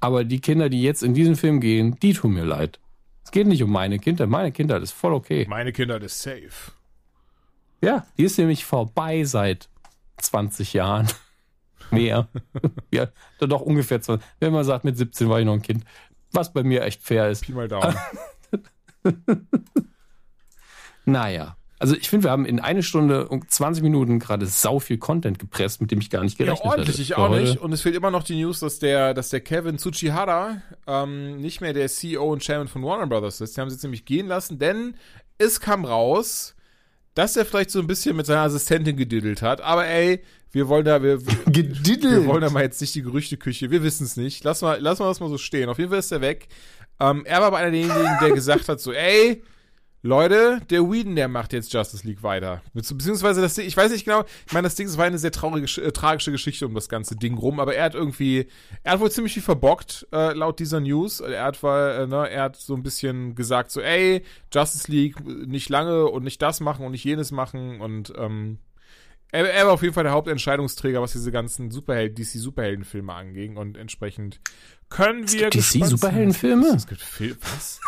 Aber die Kinder, die jetzt in diesen Film gehen, die tun mir leid. Es geht nicht um meine Kindheit. Meine Kindheit ist voll okay. Meine Kinder ist safe. Ja, die ist nämlich vorbei seit 20 Jahren. *laughs* Mehr. *laughs* ja, doch ungefähr 20. Wenn man sagt, mit 17 war ich noch ein Kind. Was bei mir echt fair ist. Pi mal Daumen. *laughs* *laughs* Naja. Also ich finde, wir haben in eine Stunde und 20 Minuten gerade sau viel Content gepresst, mit dem ich gar nicht Ja, gerechnet ordentlich, hätte. ich auch nicht. Und es fehlt immer noch die News, dass der, dass der Kevin Tsuchihara ähm, nicht mehr der CEO und Chairman von Warner Brothers ist. Die haben sie jetzt nämlich gehen lassen, denn es kam raus, dass er vielleicht so ein bisschen mit seiner Assistentin gedüdelt hat. Aber ey, wir wollen da, wir, wir, *laughs* wir wollen da mal jetzt nicht die Gerüchteküche, wir wissen es nicht. Lass mal, lass mal das mal so stehen. Auf jeden Fall ist er weg. Ähm, er war aber einer derjenigen, der gesagt hat so, ey, Leute, der Whedon, der macht jetzt Justice League weiter. Bezieh- Beziehungsweise das ich weiß nicht genau, ich meine, das Ding, es war eine sehr traurige, äh, tragische Geschichte um das ganze Ding rum, aber er hat irgendwie, er hat wohl ziemlich viel verbockt, äh, laut dieser News. Er hat, war, äh, ne, er hat so ein bisschen gesagt, so, ey, Justice League äh, nicht lange und nicht das machen und nicht jenes machen und, ähm, er, er war auf jeden Fall der Hauptentscheidungsträger, was diese ganzen Superhelden, DC-Superheldenfilme anging und entsprechend können wir gibt DC gespannt sein. Superheldenfilme? Es gibt Film, was?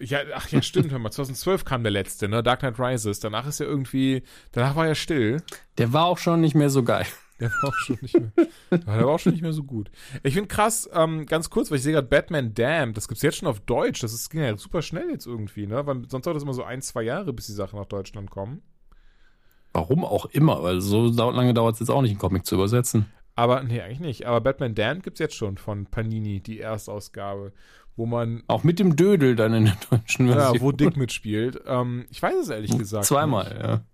Ja, ach ja, stimmt, hör mal, 2012 kam der letzte, ne, Dark Knight Rises. Danach ist er irgendwie, danach war er still. Der war auch schon nicht mehr so geil. Der war auch schon nicht mehr, der war auch schon nicht mehr so gut. Ich finde krass, ähm, ganz kurz, weil ich sehe gerade Batman Damned, das gibt's jetzt schon auf Deutsch. Das ist, ging ja super schnell jetzt irgendwie, ne, weil sonst dauert das immer so ein, zwei Jahre, bis die Sachen nach Deutschland kommen. Warum auch immer, weil so lange dauert es jetzt auch nicht, einen Comic zu übersetzen. Aber, nee, eigentlich nicht. Aber Batman Damned gibt's jetzt schon von Panini, die Erstausgabe, wo man, Auch mit dem Dödel dann in der deutschen Version. ja, wo Dick mitspielt. Ähm, ich weiß es ehrlich gesagt. nicht. Zweimal, ja.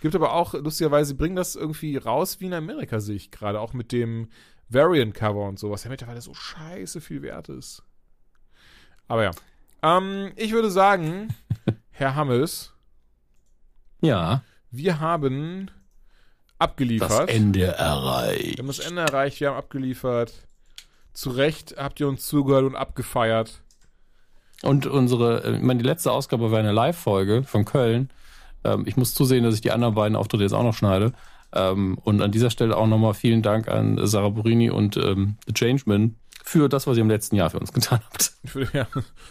Gibt aber auch, lustigerweise, bringen das irgendwie raus wie in Amerika, sehe ich gerade. Auch mit dem Variant-Cover und sowas, der mittlerweile so scheiße viel wert ist. Aber ja. Ähm, ich würde sagen, *laughs* Herr Hammes, Ja, wir haben das abgeliefert. Ende Wir erreicht. haben das Ende erreicht, wir haben abgeliefert. Zu Recht habt ihr uns zugehört und abgefeiert. Und unsere, äh, ich meine, die letzte Ausgabe war eine Live-Folge von Köln. Ähm, ich muss zusehen, dass ich die anderen beiden Auftritte jetzt auch noch schneide. Ähm, und an dieser Stelle auch nochmal vielen Dank an Sarah Burini und ähm, The Changeman für das, was ihr im letzten Jahr für uns getan habt. *laughs* Ja,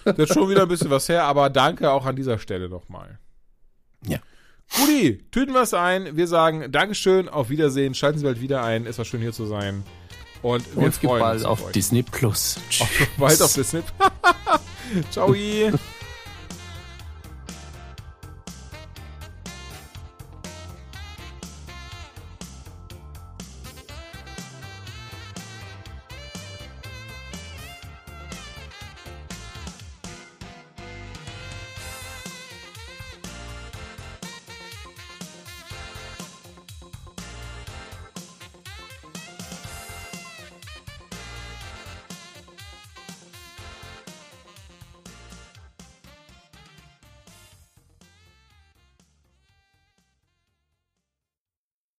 das ist schon wieder ein bisschen was her, aber danke auch an dieser Stelle nochmal. Ja. Guti, tüten wir es ein. Wir sagen Dankeschön, auf Wiedersehen, schalten Sie bald wieder ein. Es war schön hier zu sein. Und wir Und freuen bald uns auf euch. Disney Plus. Bald auf *laughs* Disney. *laughs* Ciao. *laughs*